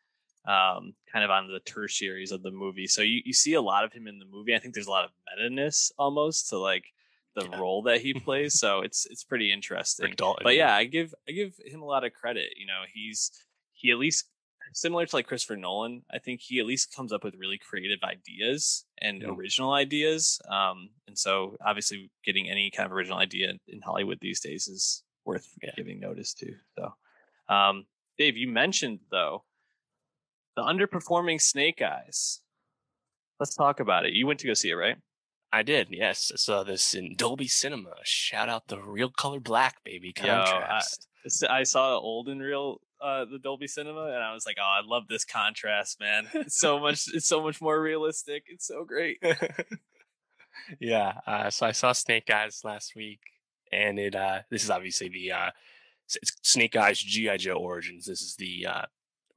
um kind of on the tertiaries of the movie. So you, you see a lot of him in the movie. I think there's a lot of meta-ness almost to like the Yeah. role that he plays. so it's it's pretty interesting but yeah, I give I give him a lot of credit. You know, he's he at least similar to like Christopher Nolan. I think he at least comes up with really creative ideas and Mm. original ideas. Um, and so obviously getting any kind of original idea in Hollywood these days is worth Yeah. giving notice to. So, um, Dave, you mentioned though the underperforming Snake Eyes. Let's talk about it. You went to go see it, right? I did, yes. I saw this in Dolby Cinema. Shout out the real color black, baby. Yo, Contrast. S- I saw old and real uh the Dolby Cinema and I was like, "Oh, I love this contrast, man. It's so much it's so much more realistic. It's so great." yeah. Uh, so I saw Snake Eyes last week, and it. Uh, this is obviously the uh, it's Snake Eyes GI Joe Origins. This is the uh,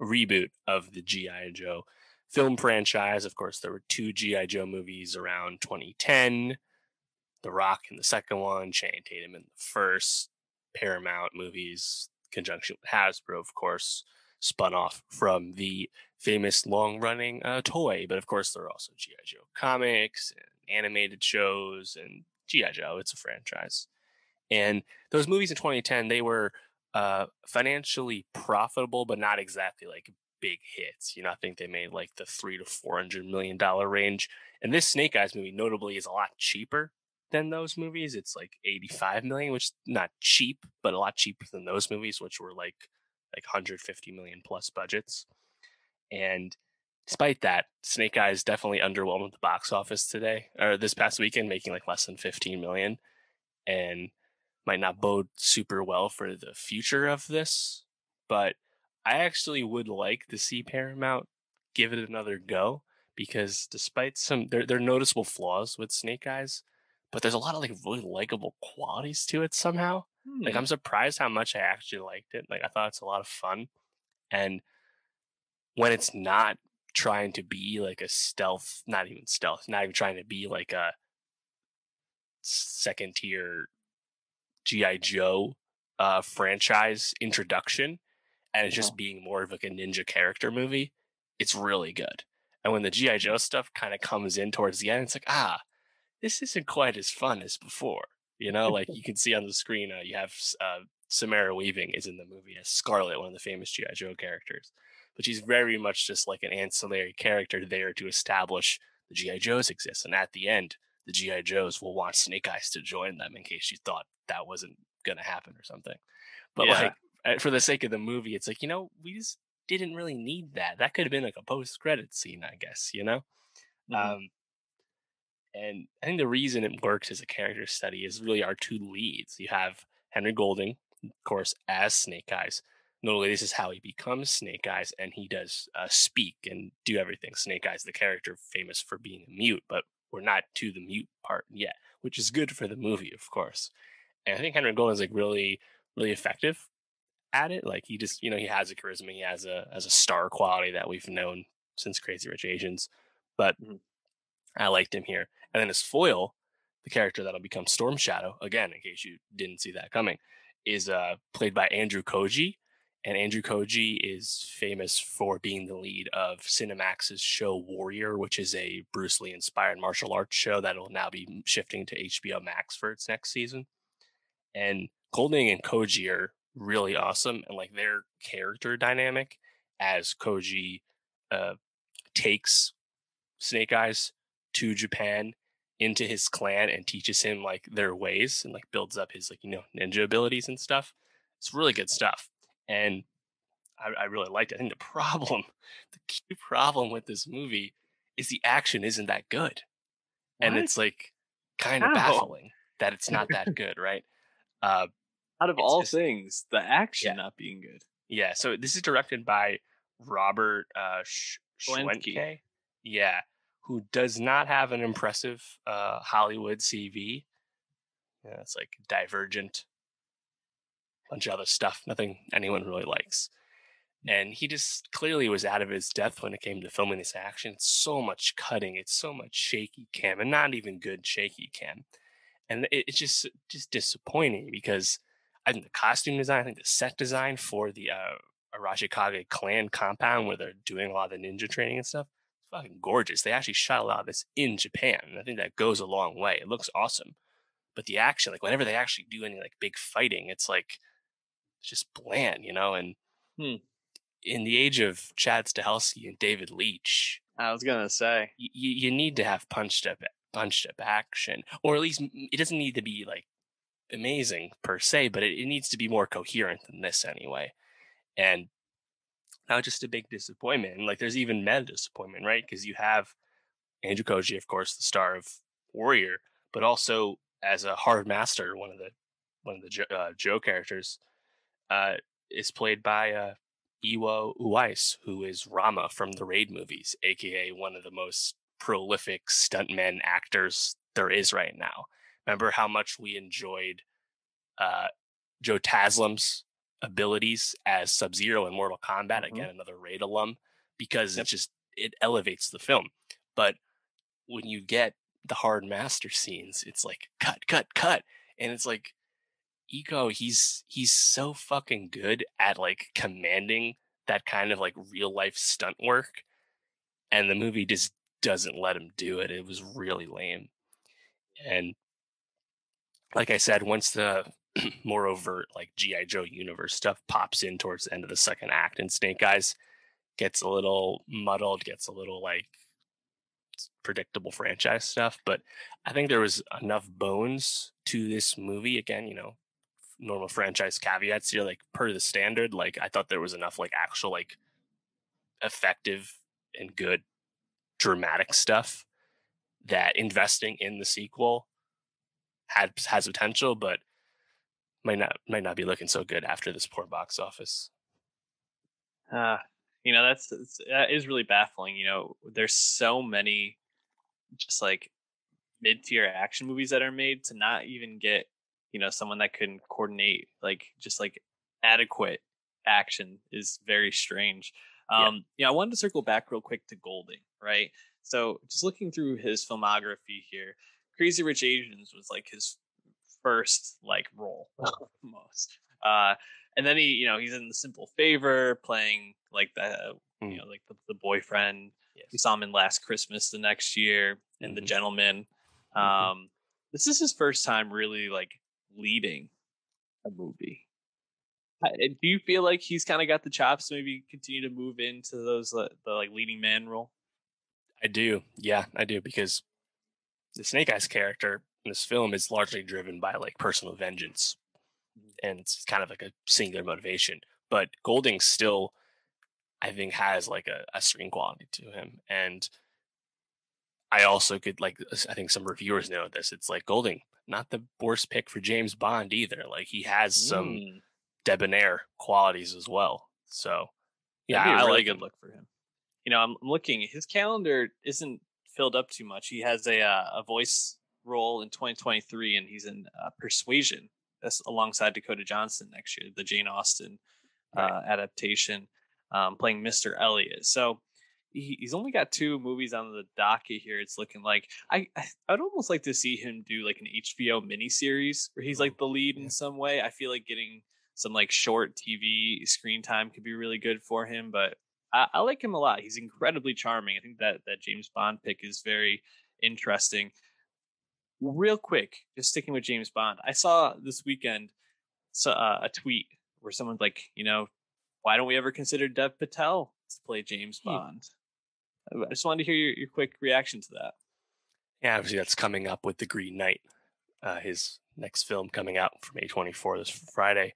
reboot of the GI Joe film franchise. Of course, there were two GI Joe movies around 2010. The Rock in the second one, Channing Tatum in the first. Paramount movies, conjunction with Hasbro, of course, spun off from the famous long-running uh, toy. But of course, there are also GI Joe comics and animated shows, and GI Joe. It's a franchise. And those movies in 2010, they were uh, financially profitable, but not exactly like big hits. You know, I think they made like the three to four hundred million dollar range. And this Snake Eyes movie, notably, is a lot cheaper than those movies. It's like 85 million, which is not cheap, but a lot cheaper than those movies, which were like like 150 million plus budgets. And despite that, Snake Eyes definitely underwhelmed the box office today or this past weekend, making like less than 15 million, and might not bode super well for the future of this. But I actually would like to see Paramount give it another go because despite some there are noticeable flaws with Snake Eyes, but there's a lot of like really likable qualities to it somehow. Like Hmm. I'm surprised how much I actually liked it. Like I thought it's a lot of fun. And when it's not trying to be like a stealth, not even stealth, not even trying to be like a second tier GI Joe uh franchise introduction and it's Uh-huh. just being more of like a ninja character movie, it's really good. And when the GI Joe stuff kind of comes in towards the end, it's like, ah, this isn't quite as fun as before. You know, like you can see on the screen, uh, you have uh, Samara Weaving is in the movie as Scarlet, one of the famous GI Joe characters, but she's very much just like an ancillary character there to establish the GI Joes exist. And at the end, the GI Joes will want Snake Eyes to join them in case you thought that wasn't going to happen or something. But Yeah. like for the sake of the movie, it's like you know we just didn't really need that. That could have been like a post credit scene, I guess. You know. Mhm. Um, And I think the reason it works as a character study is really our two leads. You have Henry Golding, of course, as Snake Eyes. Notably, this is how he becomes Snake Eyes, and he does uh, speak and do everything. Snake Eyes, the character famous for being a mute, but we're not to the mute part yet, which is good for the movie, of course. And I think Henry Golding is like really, really effective at it. Like he just, you know, he has a charisma, he has a as a star quality that we've known since Crazy Rich Asians. But mm-hmm. I liked him here. And then his foil, the character that'll become Storm Shadow, again, in case you didn't see that coming, is uh, played by Andrew Koji. And Andrew Koji is famous for being the lead of Cinemax's show Warrior, which is a Bruce Lee inspired martial arts show that will now be shifting to HBO Max for its next season. And Golding and Koji are really awesome, and like their character dynamic as Koji uh, takes Snake Eyes to Japan into his clan and teaches him like their ways and like builds up his like you know ninja abilities and stuff. It's really good stuff, and I, I really liked it. I think the problem, the key problem with this movie is the action isn't that good, what? and it's like kind of baffling that it's not that good, right? Uh, Out of all just, things, the action yeah. not being good. Yeah. So this is directed by Robert uh, Sh- Schwentke. Yeah, who does not have an impressive uh, Hollywood CV. Yeah, it's like Divergent, bunch of other stuff, nothing anyone really likes. And he just clearly was out of his depth when it came to filming this action. It's so much cutting, it's so much shaky cam, and not even good shaky cam. And it, it's just just disappointing because I think the costume design, I think the set design for the uh, clan compound where they're doing a lot of the ninja training and stuff, fucking gorgeous. They actually shot a lot of this in Japan, and I think that goes a long way. It looks awesome, but the action, like whenever they actually do any like big fighting, it's like it's just bland, you know. And hmm. in the age of Chad Stahelski and David Leitch, I was gonna say y- you need to have punched up punched up action, or at least it doesn't need to be like amazing per se, but it, it needs to be more coherent than this anyway. And now just a big disappointment. Like there's even meta disappointment, right? Because you have Andrew Koji, of course, the star of Warrior, but also as a hard master, one of the one of the Joe, uh, Joe characters, uh, is played by uh, Iko Uwais, who is Rama from the Raid movies, aka one of the most prolific stuntmen actors there is right now. Remember how much we enjoyed uh, Joe Taslim's abilities as Sub Zero in Mortal Kombat. Mm-hmm. Again, another Raid alum, because yep. it just it elevates the film. But when you get the hard master scenes, it's like cut, cut, cut, and it's like Iko. He's he's so fucking good at like commanding that kind of like real life stunt work, and the movie just doesn't let him do it. It was really lame, and like I said, once the more overt like GI Joe universe stuff pops in towards the end of the second act, and Snake Eyes gets a little muddled, gets a little like predictable franchise stuff. But I think there was enough bones to this movie. Again, you know, normal franchise caveats here, like per the standard. Like I thought there was enough like actual like effective and good dramatic stuff that investing in the sequel had has potential, but might not might not be looking so good after this poor box office. Uh, you know that's that is really baffling. You know, there's so many just like mid tier action movies that are made to not even get you know someone that can coordinate like just like adequate action is very strange. Um, yeah. you know, I wanted to circle back real quick to Golding, right? So just looking through his filmography here, Crazy Rich Asians was like his first like role almost. Uh, and then he, you know, he's in the Simple Favor playing like the, mm. you know, like the, the boyfriend. Yes. We saw him in Last Christmas the next year, and mm-hmm. The Gentleman. Mm-hmm. Um, mm-hmm. This is his first time really like leading a movie. Do you feel like he's kind of got the chops to maybe continue to move into those uh, the like leading man role? I do, yeah, I do because the Snake Eyes character this film is largely driven by like personal vengeance and it's kind of like a singular motivation but golding still i think has like a, a screen quality to him and I also could like I think some reviewers know this. It's like Golding, not the worst pick for James Bond either. Like he has some mm. debonair qualities as well. So yeah, I really like good him. look for him. You know, I'm looking. His calendar isn't filled up too much. He has a uh, a voice role in 2023, and he's in uh, Persuasion that's alongside Dakota Johnson next year, the Jane Austen right. uh, adaptation, um, playing Mr. Elliot. So he, he's only got two movies on the docket here. It's looking like I I'd almost like to see him do like an HBO miniseries where he's like the lead in some way. I feel like getting some like short TV screen time could be really good for him, but I, I like him a lot. He's incredibly charming. I think that that James Bond pick is very interesting. Real quick, just sticking with James Bond, I saw this weekend so, uh, a tweet where someone's like, you know, why don't we ever consider Dev Patel to play James hmm. Bond? I just wanted to hear your, your quick reaction to that. Yeah, obviously that's coming up with the Green Knight, uh, his next film coming out from A24 this Friday.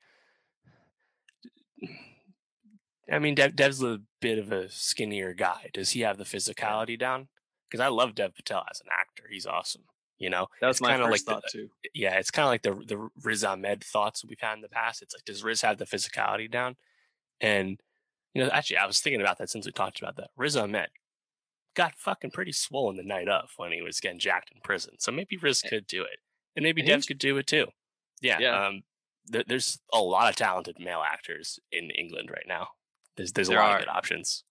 I mean, Dev, Dev's a bit of a skinnier guy. Does he have the physicality down? Because I love Dev Patel as an actor. He's awesome. You know, that was my first like thought the, too. Yeah, it's kind of like the the Riz Ahmed thoughts we've had in the past. It's like, does Riz have the physicality down? And you know, actually, I was thinking about that since we talked about that. Riz Ahmed got fucking pretty swollen the night of when he was getting jacked in prison. So maybe Riz could do it, and maybe Dev could do it too. Yeah. yeah. Um, th- there's a lot of talented male actors in England right now. There's there's there a lot are. of good options.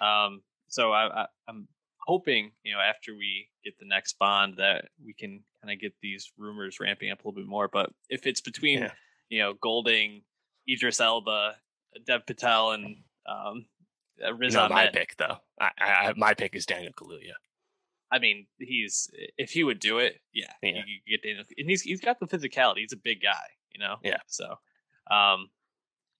Um, so I, I, I'm hoping, you know, after we get the next Bond, that we can kind of get these rumors ramping up a little bit more. But if it's between, yeah. you know, Golding, Idris Elba, Dev Patel, and um, uh, Riz no, my pick though. I, I, my pick is Daniel Kaluuya. I mean, he's if he would do it, yeah, yeah. You, you get Daniel, and he's he's got the physicality. He's a big guy, you know. Yeah. So, um,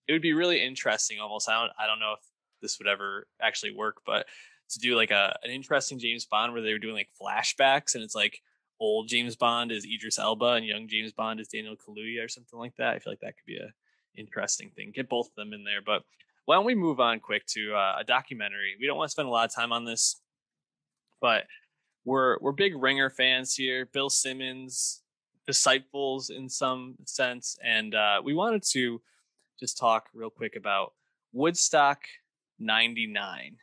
it would be really interesting. Almost, I don't, I don't know if this would ever actually work, but to do like a an interesting James Bond where they were doing like flashbacks, and it's like old James Bond is Idris Elba and young James Bond is Daniel Kaluuya or something like that. I feel like that could be a interesting thing. Get both of them in there, but why don't we move on quick to uh, a documentary? We don't want to spend a lot of time on this, but we're we're big Ringer fans here. Bill Simmons, disciples in some sense, and uh, we wanted to just talk real quick about Woodstock '99.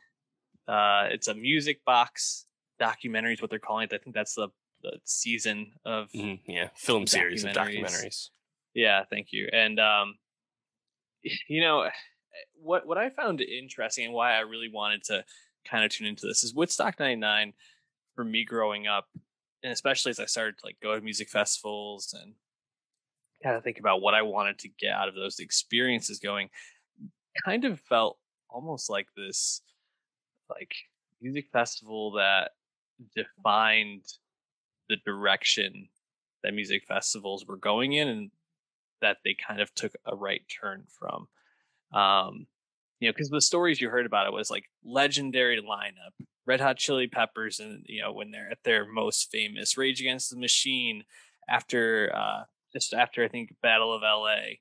Uh, it's a music box documentary, is what they're calling it. I think that's the, the season of mm, yeah film series of documentaries. Yeah, thank you. And um, you know what what I found interesting and why I really wanted to kind of tune into this is Woodstock '99 for me growing up, and especially as I started to like go to music festivals and kind of think about what I wanted to get out of those experiences going, kind of felt almost like this like music festival that defined the direction that music festivals were going in and that they kind of took a right turn from. Um, you know, because the stories you heard about it was like legendary lineup, Red Hot Chili Peppers, and you know when they're at their most famous, Rage Against the Machine, after uh, just after I think Battle of L.A.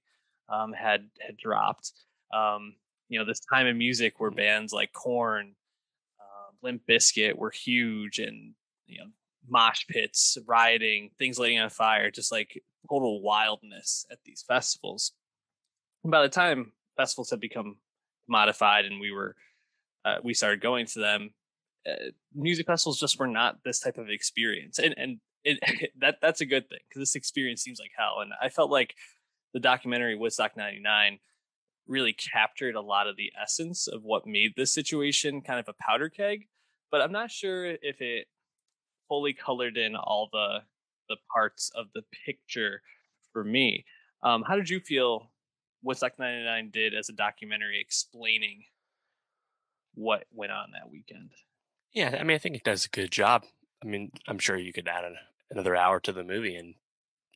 Um, had had dropped. Um, you know, this time in music where bands like Korn, Limp Bizkit were huge, and you know, mosh pits, rioting, things lighting on fire, just like total wildness at these festivals. And by the time festivals had become modified and we were uh, we started going to them uh, music festivals just were not this type of experience. And and it, that that's a good thing because this experience seems like hell. And i felt like the documentary woodstock 99 really captured a lot of the essence of what made this situation kind of a powder keg but i'm not sure if it fully colored in all the the parts of the picture for me um, how did you feel Woodstock 99 did as a documentary explaining what went on that weekend. Yeah, I mean, I think it does a good job. I mean, I'm sure you could add an, another hour to the movie and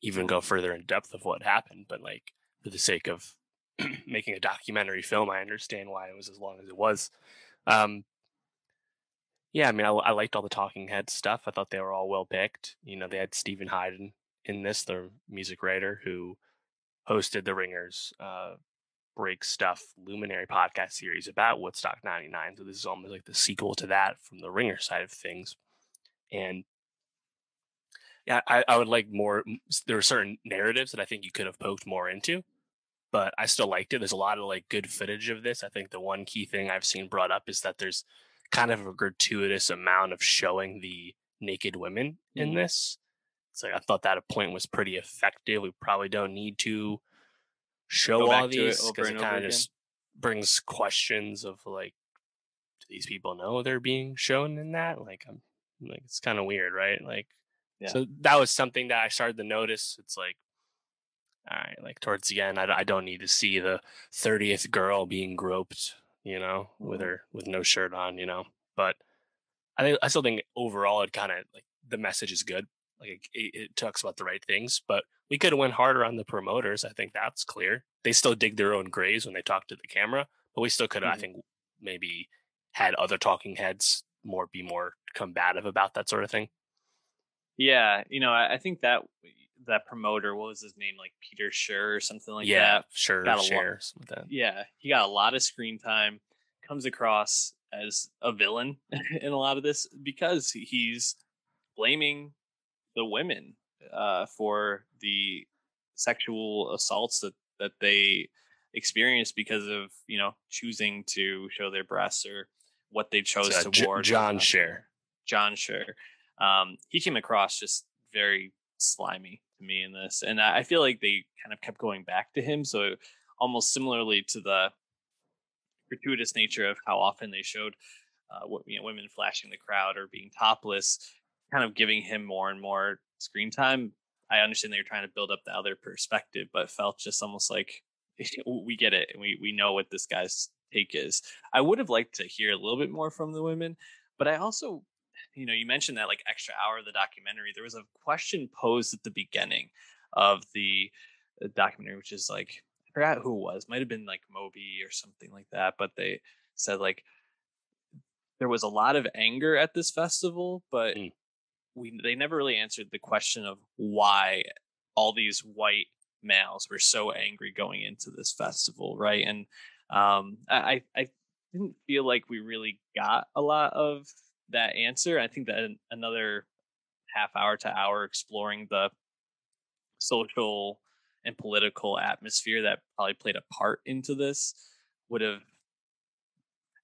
even go further in depth of what happened, but like for the sake of making a documentary film, I understand why it was as long as it was. Um, yeah, I mean, I, I liked all the talking head stuff. I thought they were all well picked. You know, they had Stephen Hyden in this, the music writer who hosted the Ringers uh, Break Stuff Luminary podcast series about Woodstock 99. So this is almost like the sequel to that from the Ringer side of things. And yeah, I, I would like more. There are certain narratives that I think you could have poked more into, but I still liked it. There's a lot of like good footage of this. I think the one key thing I've seen brought up is that there's kind of a gratuitous amount of showing the naked women in mm-hmm. this. So I thought that a point was pretty effective. We probably don't need to show all these because it, it kind of just brings questions of like, do these people know they're being shown in that? Like, I'm like, it's kind of weird, right? Like, yeah. so that was something that I started to notice. It's like, all right, like towards the end, I, I don't need to see the 30th girl being groped, you know, with mm-hmm. her with no shirt on, you know. But I think I still think overall it kind of like the message is good. Like it, it, talks about the right things, but we could have went harder on the promoters. I think that's clear. They still dig their own graves when they talk to the camera, but we still could have, mm-hmm. I think, maybe had other talking heads more be more combative about that sort of thing. Yeah, you know, I, I think that that promoter, what was his name, like Peter Scher or something like yeah, that. Sure, got a shares with that. Yeah, he got a lot of screen time. Comes across as a villain in a lot of this because he's blaming the women uh, for the sexual assaults that that they experienced because of you know choosing to show their breasts or what they chose uh, to J- wear. John Scher. John Scher. Um, he came across just very slimy to me in this, and I feel like they kind of kept going back to him. So almost similarly to the gratuitous nature of how often they showed uh, you know, women flashing the crowd or being topless, kind of giving him more and more screen time. I understand they were trying to build up the other perspective, but felt just almost like we get it and we we know what this guy's take is. I would have liked to hear a little bit more from the women, but I also, you know, you mentioned that like extra hour of the documentary. There was a question posed at the beginning of the uh, documentary, which is like I forgot who it was, might have been like Moby or something like that, but they said like there was a lot of anger at this festival, but mm. we they never really answered the question of why all these white males were so angry going into this festival, right? And um, I I didn't feel like we really got a lot of that answer. I think that another half hour to hour exploring the social and political atmosphere that probably played a part into this would have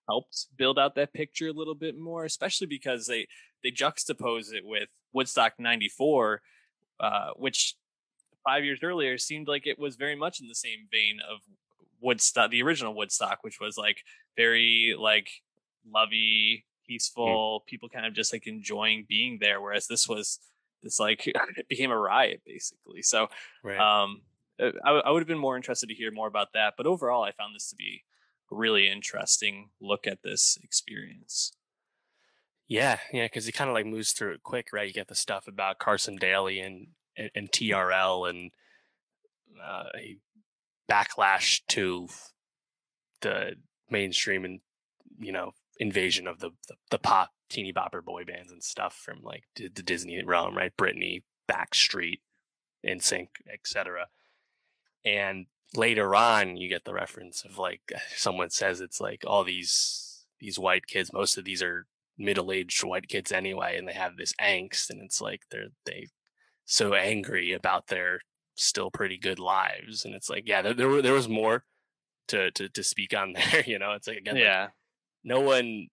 helped build out that picture a little bit more, especially because they they juxtapose it with Woodstock '94, uh, which five years earlier seemed like it was very much in the same vein of Woodstock, the original Woodstock, which was like very like lovey. Peaceful, mm. people kind of just like enjoying being there. Whereas this was this like it became a riot basically. So right. um, uh, I, I would have been more interested to hear more about that. But overall, I found this to be a really interesting look at this experience. Yeah, yeah, because he kind of like moves through it quick, right? You get the stuff about Carson Daly and and, and TRL, and uh, he backlash to the mainstream and you know invasion of the, the, the pop teeny bopper boy bands and stuff from like the, Disney realm, right? Britney, Backstreet, NSYNC, etc. And later on, you get the reference of like someone says it's like all these these white kids. Most of these are middle aged white kids anyway, and they have this angst, and it's like they're they so angry about their still pretty good lives. And it's like, yeah, there, there, were, there was more to, to, to speak on there. You know, it's like, again, yeah, like, no one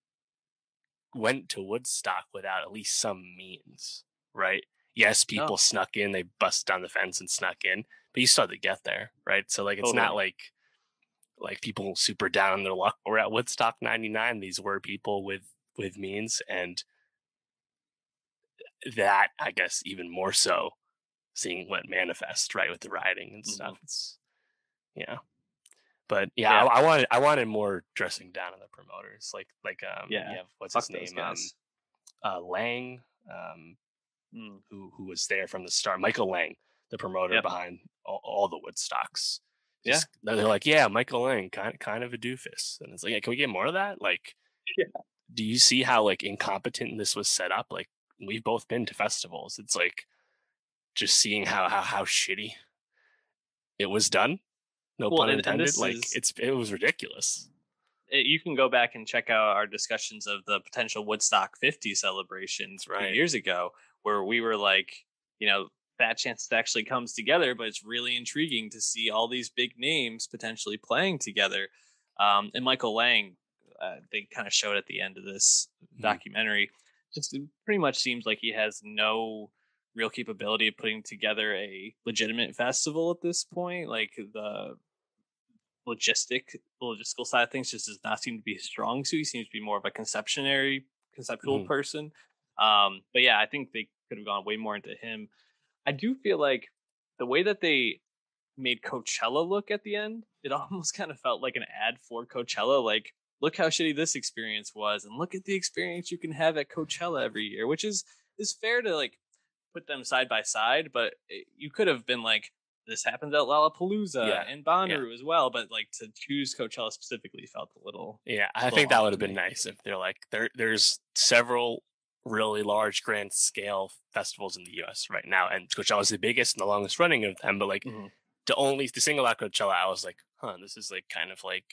went to Woodstock without at least some means, right? Yes, people snuck in, they busted down the fence and snuck in, but you still had to get there, right? So like, it's totally. not like, like people super down on their luck or at Woodstock 99. These were people with, with means and that I guess even more so seeing what manifest right with the rioting and stuff. Mm-hmm. It's yeah. But yeah, yeah. I, I, wanted I wanted more dressing down on the promoters, like like um yeah, yeah what's Fuck his name um uh, Lang um mm. who who was there from the start Michael Lang the promoter yep. behind all, all, the Woodstocks. Just, yeah, they're like yeah Michael Lang kind kind of a doofus, and it's like yeah, can we get more of that? Like, yeah. do you see how like incompetent this was set up? Like we've both been to festivals. It's like just seeing how how how shitty it was done. No well, pun intended. like is, it's it was ridiculous. it, you can go back and check out our discussions of the potential Woodstock 50 celebrations right. years ago, where we were like, you know, that chance it actually comes together, but it's really intriguing to see all these big names potentially playing together. Um, and Michael Lang, uh, they kind of showed at the end of this mm-hmm. documentary, just pretty much seems like he has no real capability of putting together a legitimate festival at this point. Like the logistic logistical side of things just does not seem to be strong suit. He seems to be more of a conceptionary conceptual mm. person. Um, but yeah, I think they could have gone way more into him. I do feel like the way that they made Coachella look at the end, it almost kind of felt like an ad for Coachella. Like, look how shitty this experience was, and look at the experience you can have at Coachella every year, which is is fair to like put them side by side. But it, you could have been like, this happens at Lollapalooza yeah. and Bonnaroo yeah. as well. But like to choose Coachella specifically felt a little. Yeah, I little think that would have been nice if they're like there. There's several really large grand scale festivals in the U.S. right now, and Coachella is the biggest and the longest running of them. But like mm-hmm. to only to single out Coachella, I was like, huh, this is like kind of like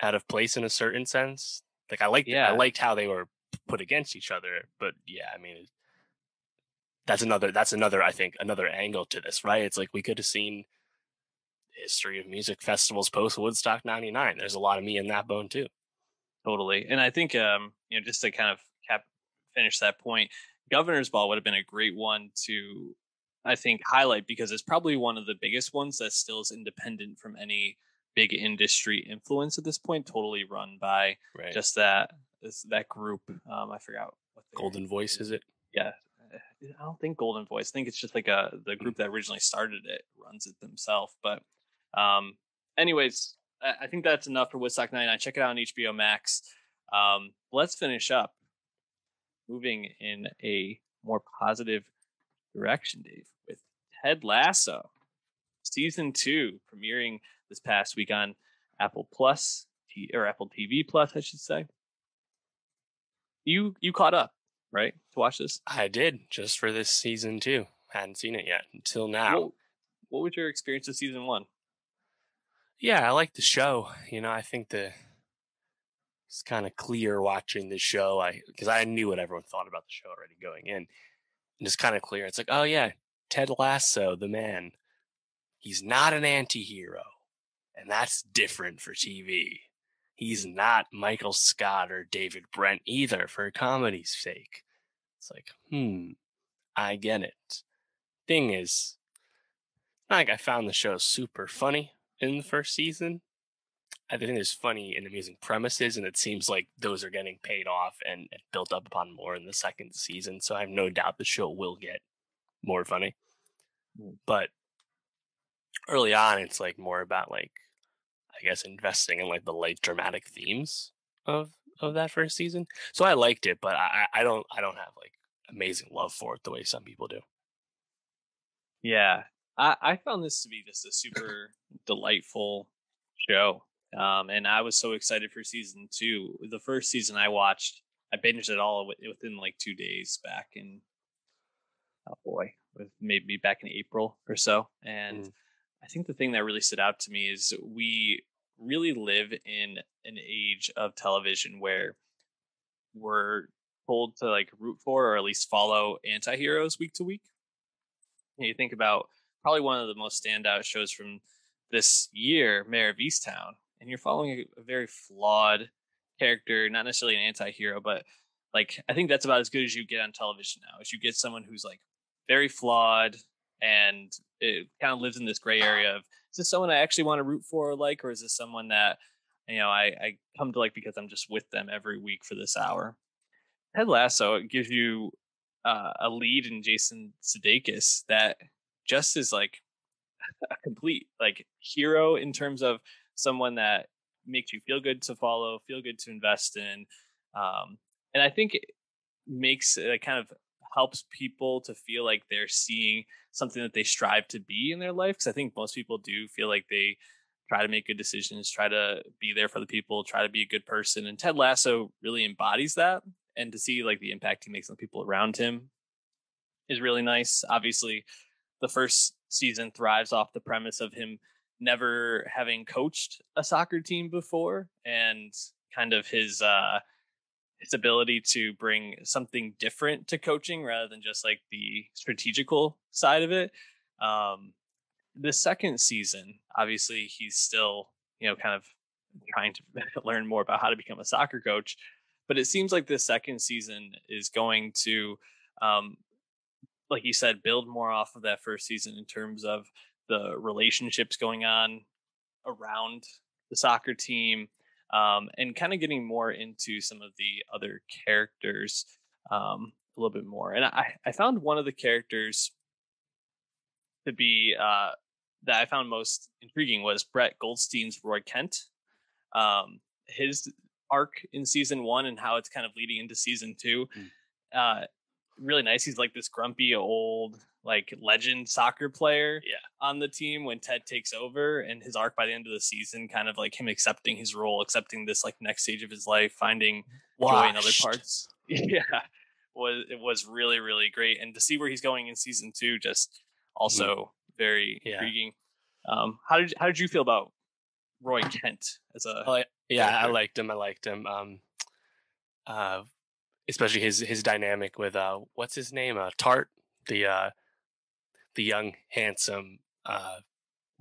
out of place in a certain sense. Like I liked, yeah. I liked how they were put against each other, but yeah, I mean, that's another that's another I think another angle to this, right? It's like we could have seen history of music festivals post Woodstock 99. There's a lot of me in that bone too. Totally. And I think um, you know, just to kind of cap finish that point, Governor's Ball would have been a great one to I think highlight because it's probably one of the biggest ones that still is independent from any big industry influence at this point, totally run by right. just that that group. Um, I forgot what Goldenvoice is it? Yeah, I don't think Goldenvoice. I think it's just like a the group that originally started it runs it themselves. But um, anyways, I, I think that's enough for Woodstock 99. Check it out on HBO Max. Um, let's finish up moving in a more positive direction, Dave, with Ted Lasso season two premiering this past week on Apple Plus or Apple TV Plus, I should say. You you caught up right? To watch this? I did just for this season too. Hadn't seen it yet until now. What, what was your experience of season one? Yeah, I like the show. You know, I think the it's kind of clear watching the show. I because I knew what everyone thought about the show already going in, and it's kind of clear. It's like, oh yeah, Ted Lasso, the man, he's not an anti-hero, and that's different for TV. He's not Michael Scott or David Brent either for comedy's sake. It's like, hmm, I get it. Thing is, like I found the show super funny in the first season. I think there's funny and amusing premises, and it seems like those are getting paid off and, and built up upon more in the second season. So I have no doubt the show will get more funny. Hmm. But early on, it's like more about like I guess investing in like the light dramatic themes of of that first season. So I liked it, but I I don't I don't have like amazing love for it the way some people do. Yeah, I I found this to be just a super delightful show, um, and I was so excited for season two. The first season I watched, I binged it all within like two days back in oh boy, with maybe back in April or so, and. Mm. I think the thing that really stood out to me is we really live in an age of television where we're told to like root for or at least follow anti-heroes week to week. And you think about probably one of the most standout shows from this year, Mare of Easttown, and you're following a, a very flawed character, not necessarily an anti-hero, but like I think that's about as good as you get on television now. Is you get someone who's like very flawed and eh, it kind of lives in this gray ah. area of this someone I actually want to root for or like, or is this someone that you know I, I come to like because I'm just with them every week for this hour? Ted Lasso it gives you uh, a lead in Jason Sudeikis that just is like a complete like hero in terms of someone that makes you feel good to follow, feel good to invest in, um, and I think it makes it kind of helps people to feel like they're seeing something that they strive to be in their life. Because I think most people do feel like they try to make good decisions, try to be there for the people, try to be a good person. And Ted Lasso really embodies that. And to see like the impact he makes on the people around him is really nice. Obviously, the first season thrives off the premise of him never having coached a soccer team before and kind of his uh his ability to bring something different to coaching rather than just like the strategical side of it. Um, the second season, obviously, he's still, you know, kind of trying to learn more about how to become a soccer coach. But it seems like the second season is going to, um, like you said, build more off of that first season in terms of the relationships going on around the soccer team, um, and kind of getting more into some of the other characters um, a little bit more. And I, I found one of the characters to be uh, that I found most intriguing was Brett Goldstein's Roy Kent. Um, his arc in season one and how it's kind of leading into season two. Mm. Uh, really nice. He's like this grumpy old like legend soccer player yeah. on the team when Ted takes over and his arc by the end of the season kind of like him accepting his role, accepting this like next stage of his life, finding Washed. joy in other parts. yeah. Was it was really, really great. And to see where he's going in season two, just mm-hmm. also very yeah. intriguing. Um, how did how did you feel about Roy Kent as a oh, yeah, character? I liked him. I liked him. Um, uh, especially his his dynamic with uh, what's his name? Uh, Tartt, the uh, the young, handsome, uh,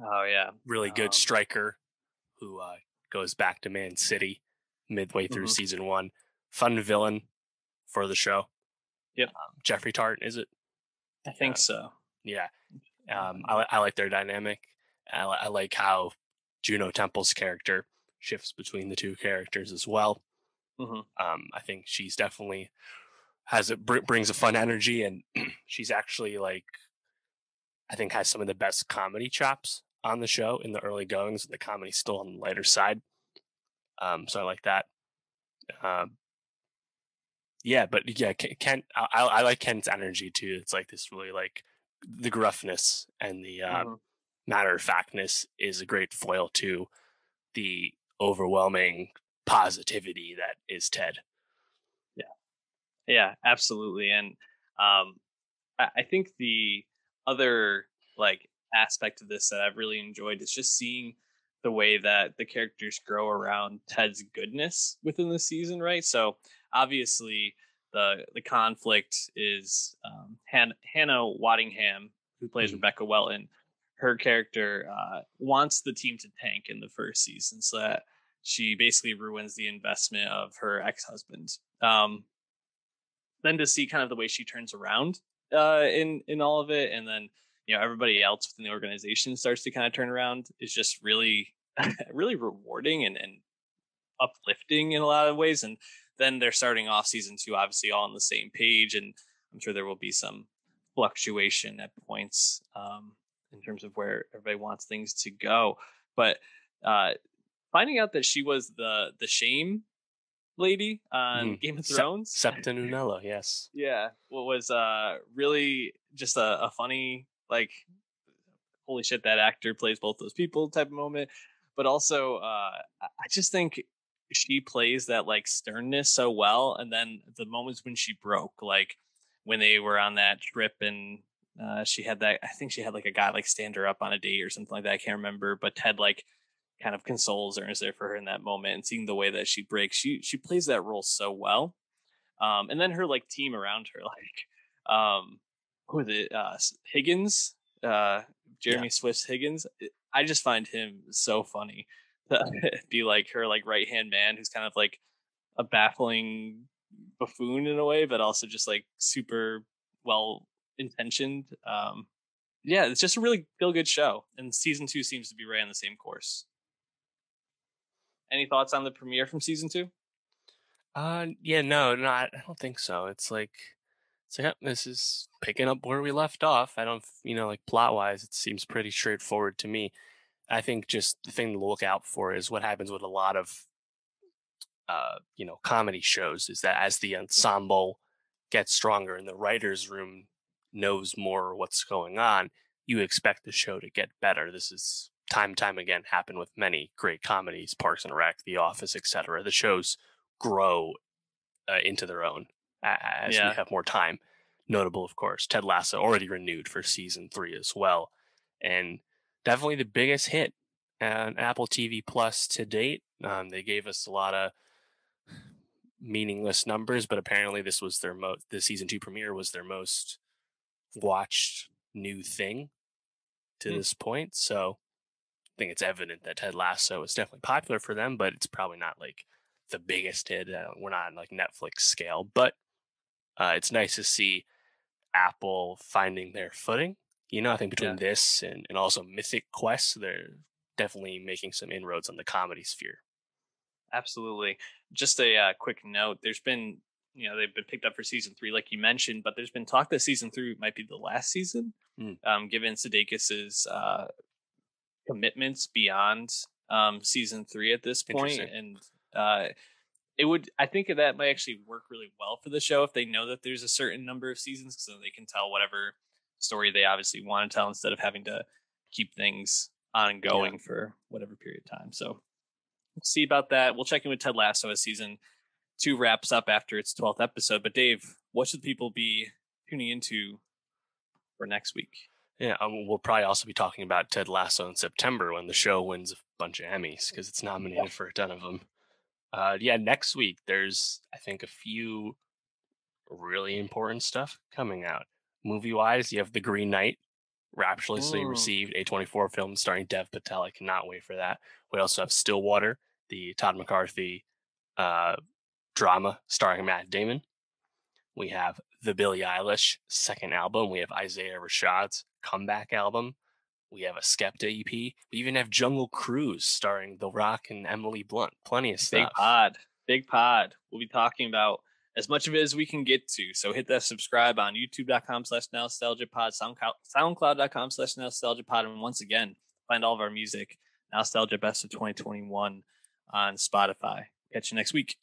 oh yeah, really good um, striker who uh, goes back to Man City midway through mm-hmm. season one. Fun villain for the show. Yep. Um, Jeffrey Tartt, is it? I think uh, so. Yeah. Um, I, I like their dynamic. I, I like how Juno Temple's character shifts between the two characters as well. Mm-hmm. Um, I think she's definitely has it br- brings a fun energy, and she's actually like I think has some of the best comedy chops on the show in the early goings. The comedy's still on the lighter side, um, so I like that. Um, yeah, but yeah, Ken, I, I, like Ken's energy too. It's like this really like the gruffness and the uh, mm-hmm. matter of factness is a great foil to the overwhelming positivity that is Ted. Yeah, yeah, absolutely, and um, I, I think the other like aspect of this that I've really enjoyed is just seeing the way that the characters grow around Ted's goodness within the season, right? So obviously the the conflict is um, Han- Hannah Waddingham, who plays mm-hmm. Rebecca Welton. Her character uh, wants the team to tank in the first season, so that she basically ruins the investment of her ex husband. Um, then to see kind of the way she turns around uh, in in all of it, and then you know everybody else within the organization starts to kind of turn around is just really really rewarding and, and uplifting in a lot of ways. And then they're starting off season two, obviously all on the same page, and I'm sure there will be some fluctuation at points um, in terms of where everybody wants things to go. But uh, finding out that she was the the shame lady on mm. Game of Thrones. Septa Unella, yes. yeah. What was uh really just a, a funny like holy shit that actor plays both those people type of moment. But also uh I just think she plays that like sternness so well and then the moments when she broke like when they were on that trip and uh, she had that i think she had like a guy like stand her up on a date or something like that i can't remember but ted like kind of consoles her and is there for her in that moment and seeing the way that she breaks she she plays that role so well. Um and then her like team around her like um who is it? Uh higgins? Uh jeremy yeah. swift's higgins? I just find him so funny to be like her like right hand man who's kind of like a baffling buffoon in a way but also just like super well intentioned um yeah it's just a really feel good show and season two seems to be right on the same course any thoughts on the premiere from season two? Uh, yeah, no, not. I don't think so. It's like, it's like, this is picking up where we left off. I don't, you know, like plot wise, it seems pretty straightforward to me. I think just the thing to look out for is what happens with a lot of, uh, you know, comedy shows is that as the ensemble gets stronger and the writer's room knows more what's going on, you expect the show to get better. This is time and time again happen with many great comedies, Parks and Rec, The Office, etc. The shows grow uh, into their own as yeah. we have more time. Notable, of course, Ted Lasso already renewed for season three as well, and definitely the biggest hit and Apple TV Plus to date. Um, they gave us a lot of meaningless numbers, but apparently this was their most. The season two premiere was their most watched new thing to mm. this point. So think it's evident that Ted Lasso is definitely popular for them, but it's probably not like the biggest hit. Uh, we're not like Netflix scale, but uh, it's nice to see Apple finding their footing. You know, I think between yeah. this and, and also Mythic Quest, they're definitely making some inroads on the comedy sphere. Absolutely. Just a uh, quick note: there's been, you know, they've been picked up for season three, like you mentioned, but there's been talk that season three might be the last season, mm. um, given Sudeikis's uh, commitments beyond um, season three at this point, and uh, it would. I think that might actually work really well for the show if they know that there's a certain number of seasons, so they can tell whatever story they obviously want to tell instead of having to keep things ongoing yeah. for whatever period of time. So we'll see about that. We'll check in with Ted Lasso as season two wraps up after its 12th episode. But Dave, what should people be tuning into for next week? Yeah, um, we'll probably also be talking about Ted Lasso in September when the show wins a bunch of Emmys because it's nominated yeah. for a ton of them. Uh, yeah, next week there's I think a few really important stuff coming out. Movie wise, you have The Green Knight, rapturously Ooh. received A24 film starring Dev Patel. I cannot wait for that. We also have Stillwater, the Todd McCarthy uh, drama starring Matt Damon. We have the Billie Eilish second album. We have Isaiah Rashad's comeback album. We have a Skepta EP. We even have Jungle Cruise starring The Rock and Emily Blunt. Plenty of stuff. Big pod. Big pod. We'll be talking about as much of it as we can get to. So hit that subscribe on youtube.com slash nostalgiapod, soundcloud.com slash nostalgiapod. And once again, find all of our music, Nostalgia Best of 2021 on Spotify. Catch you next week.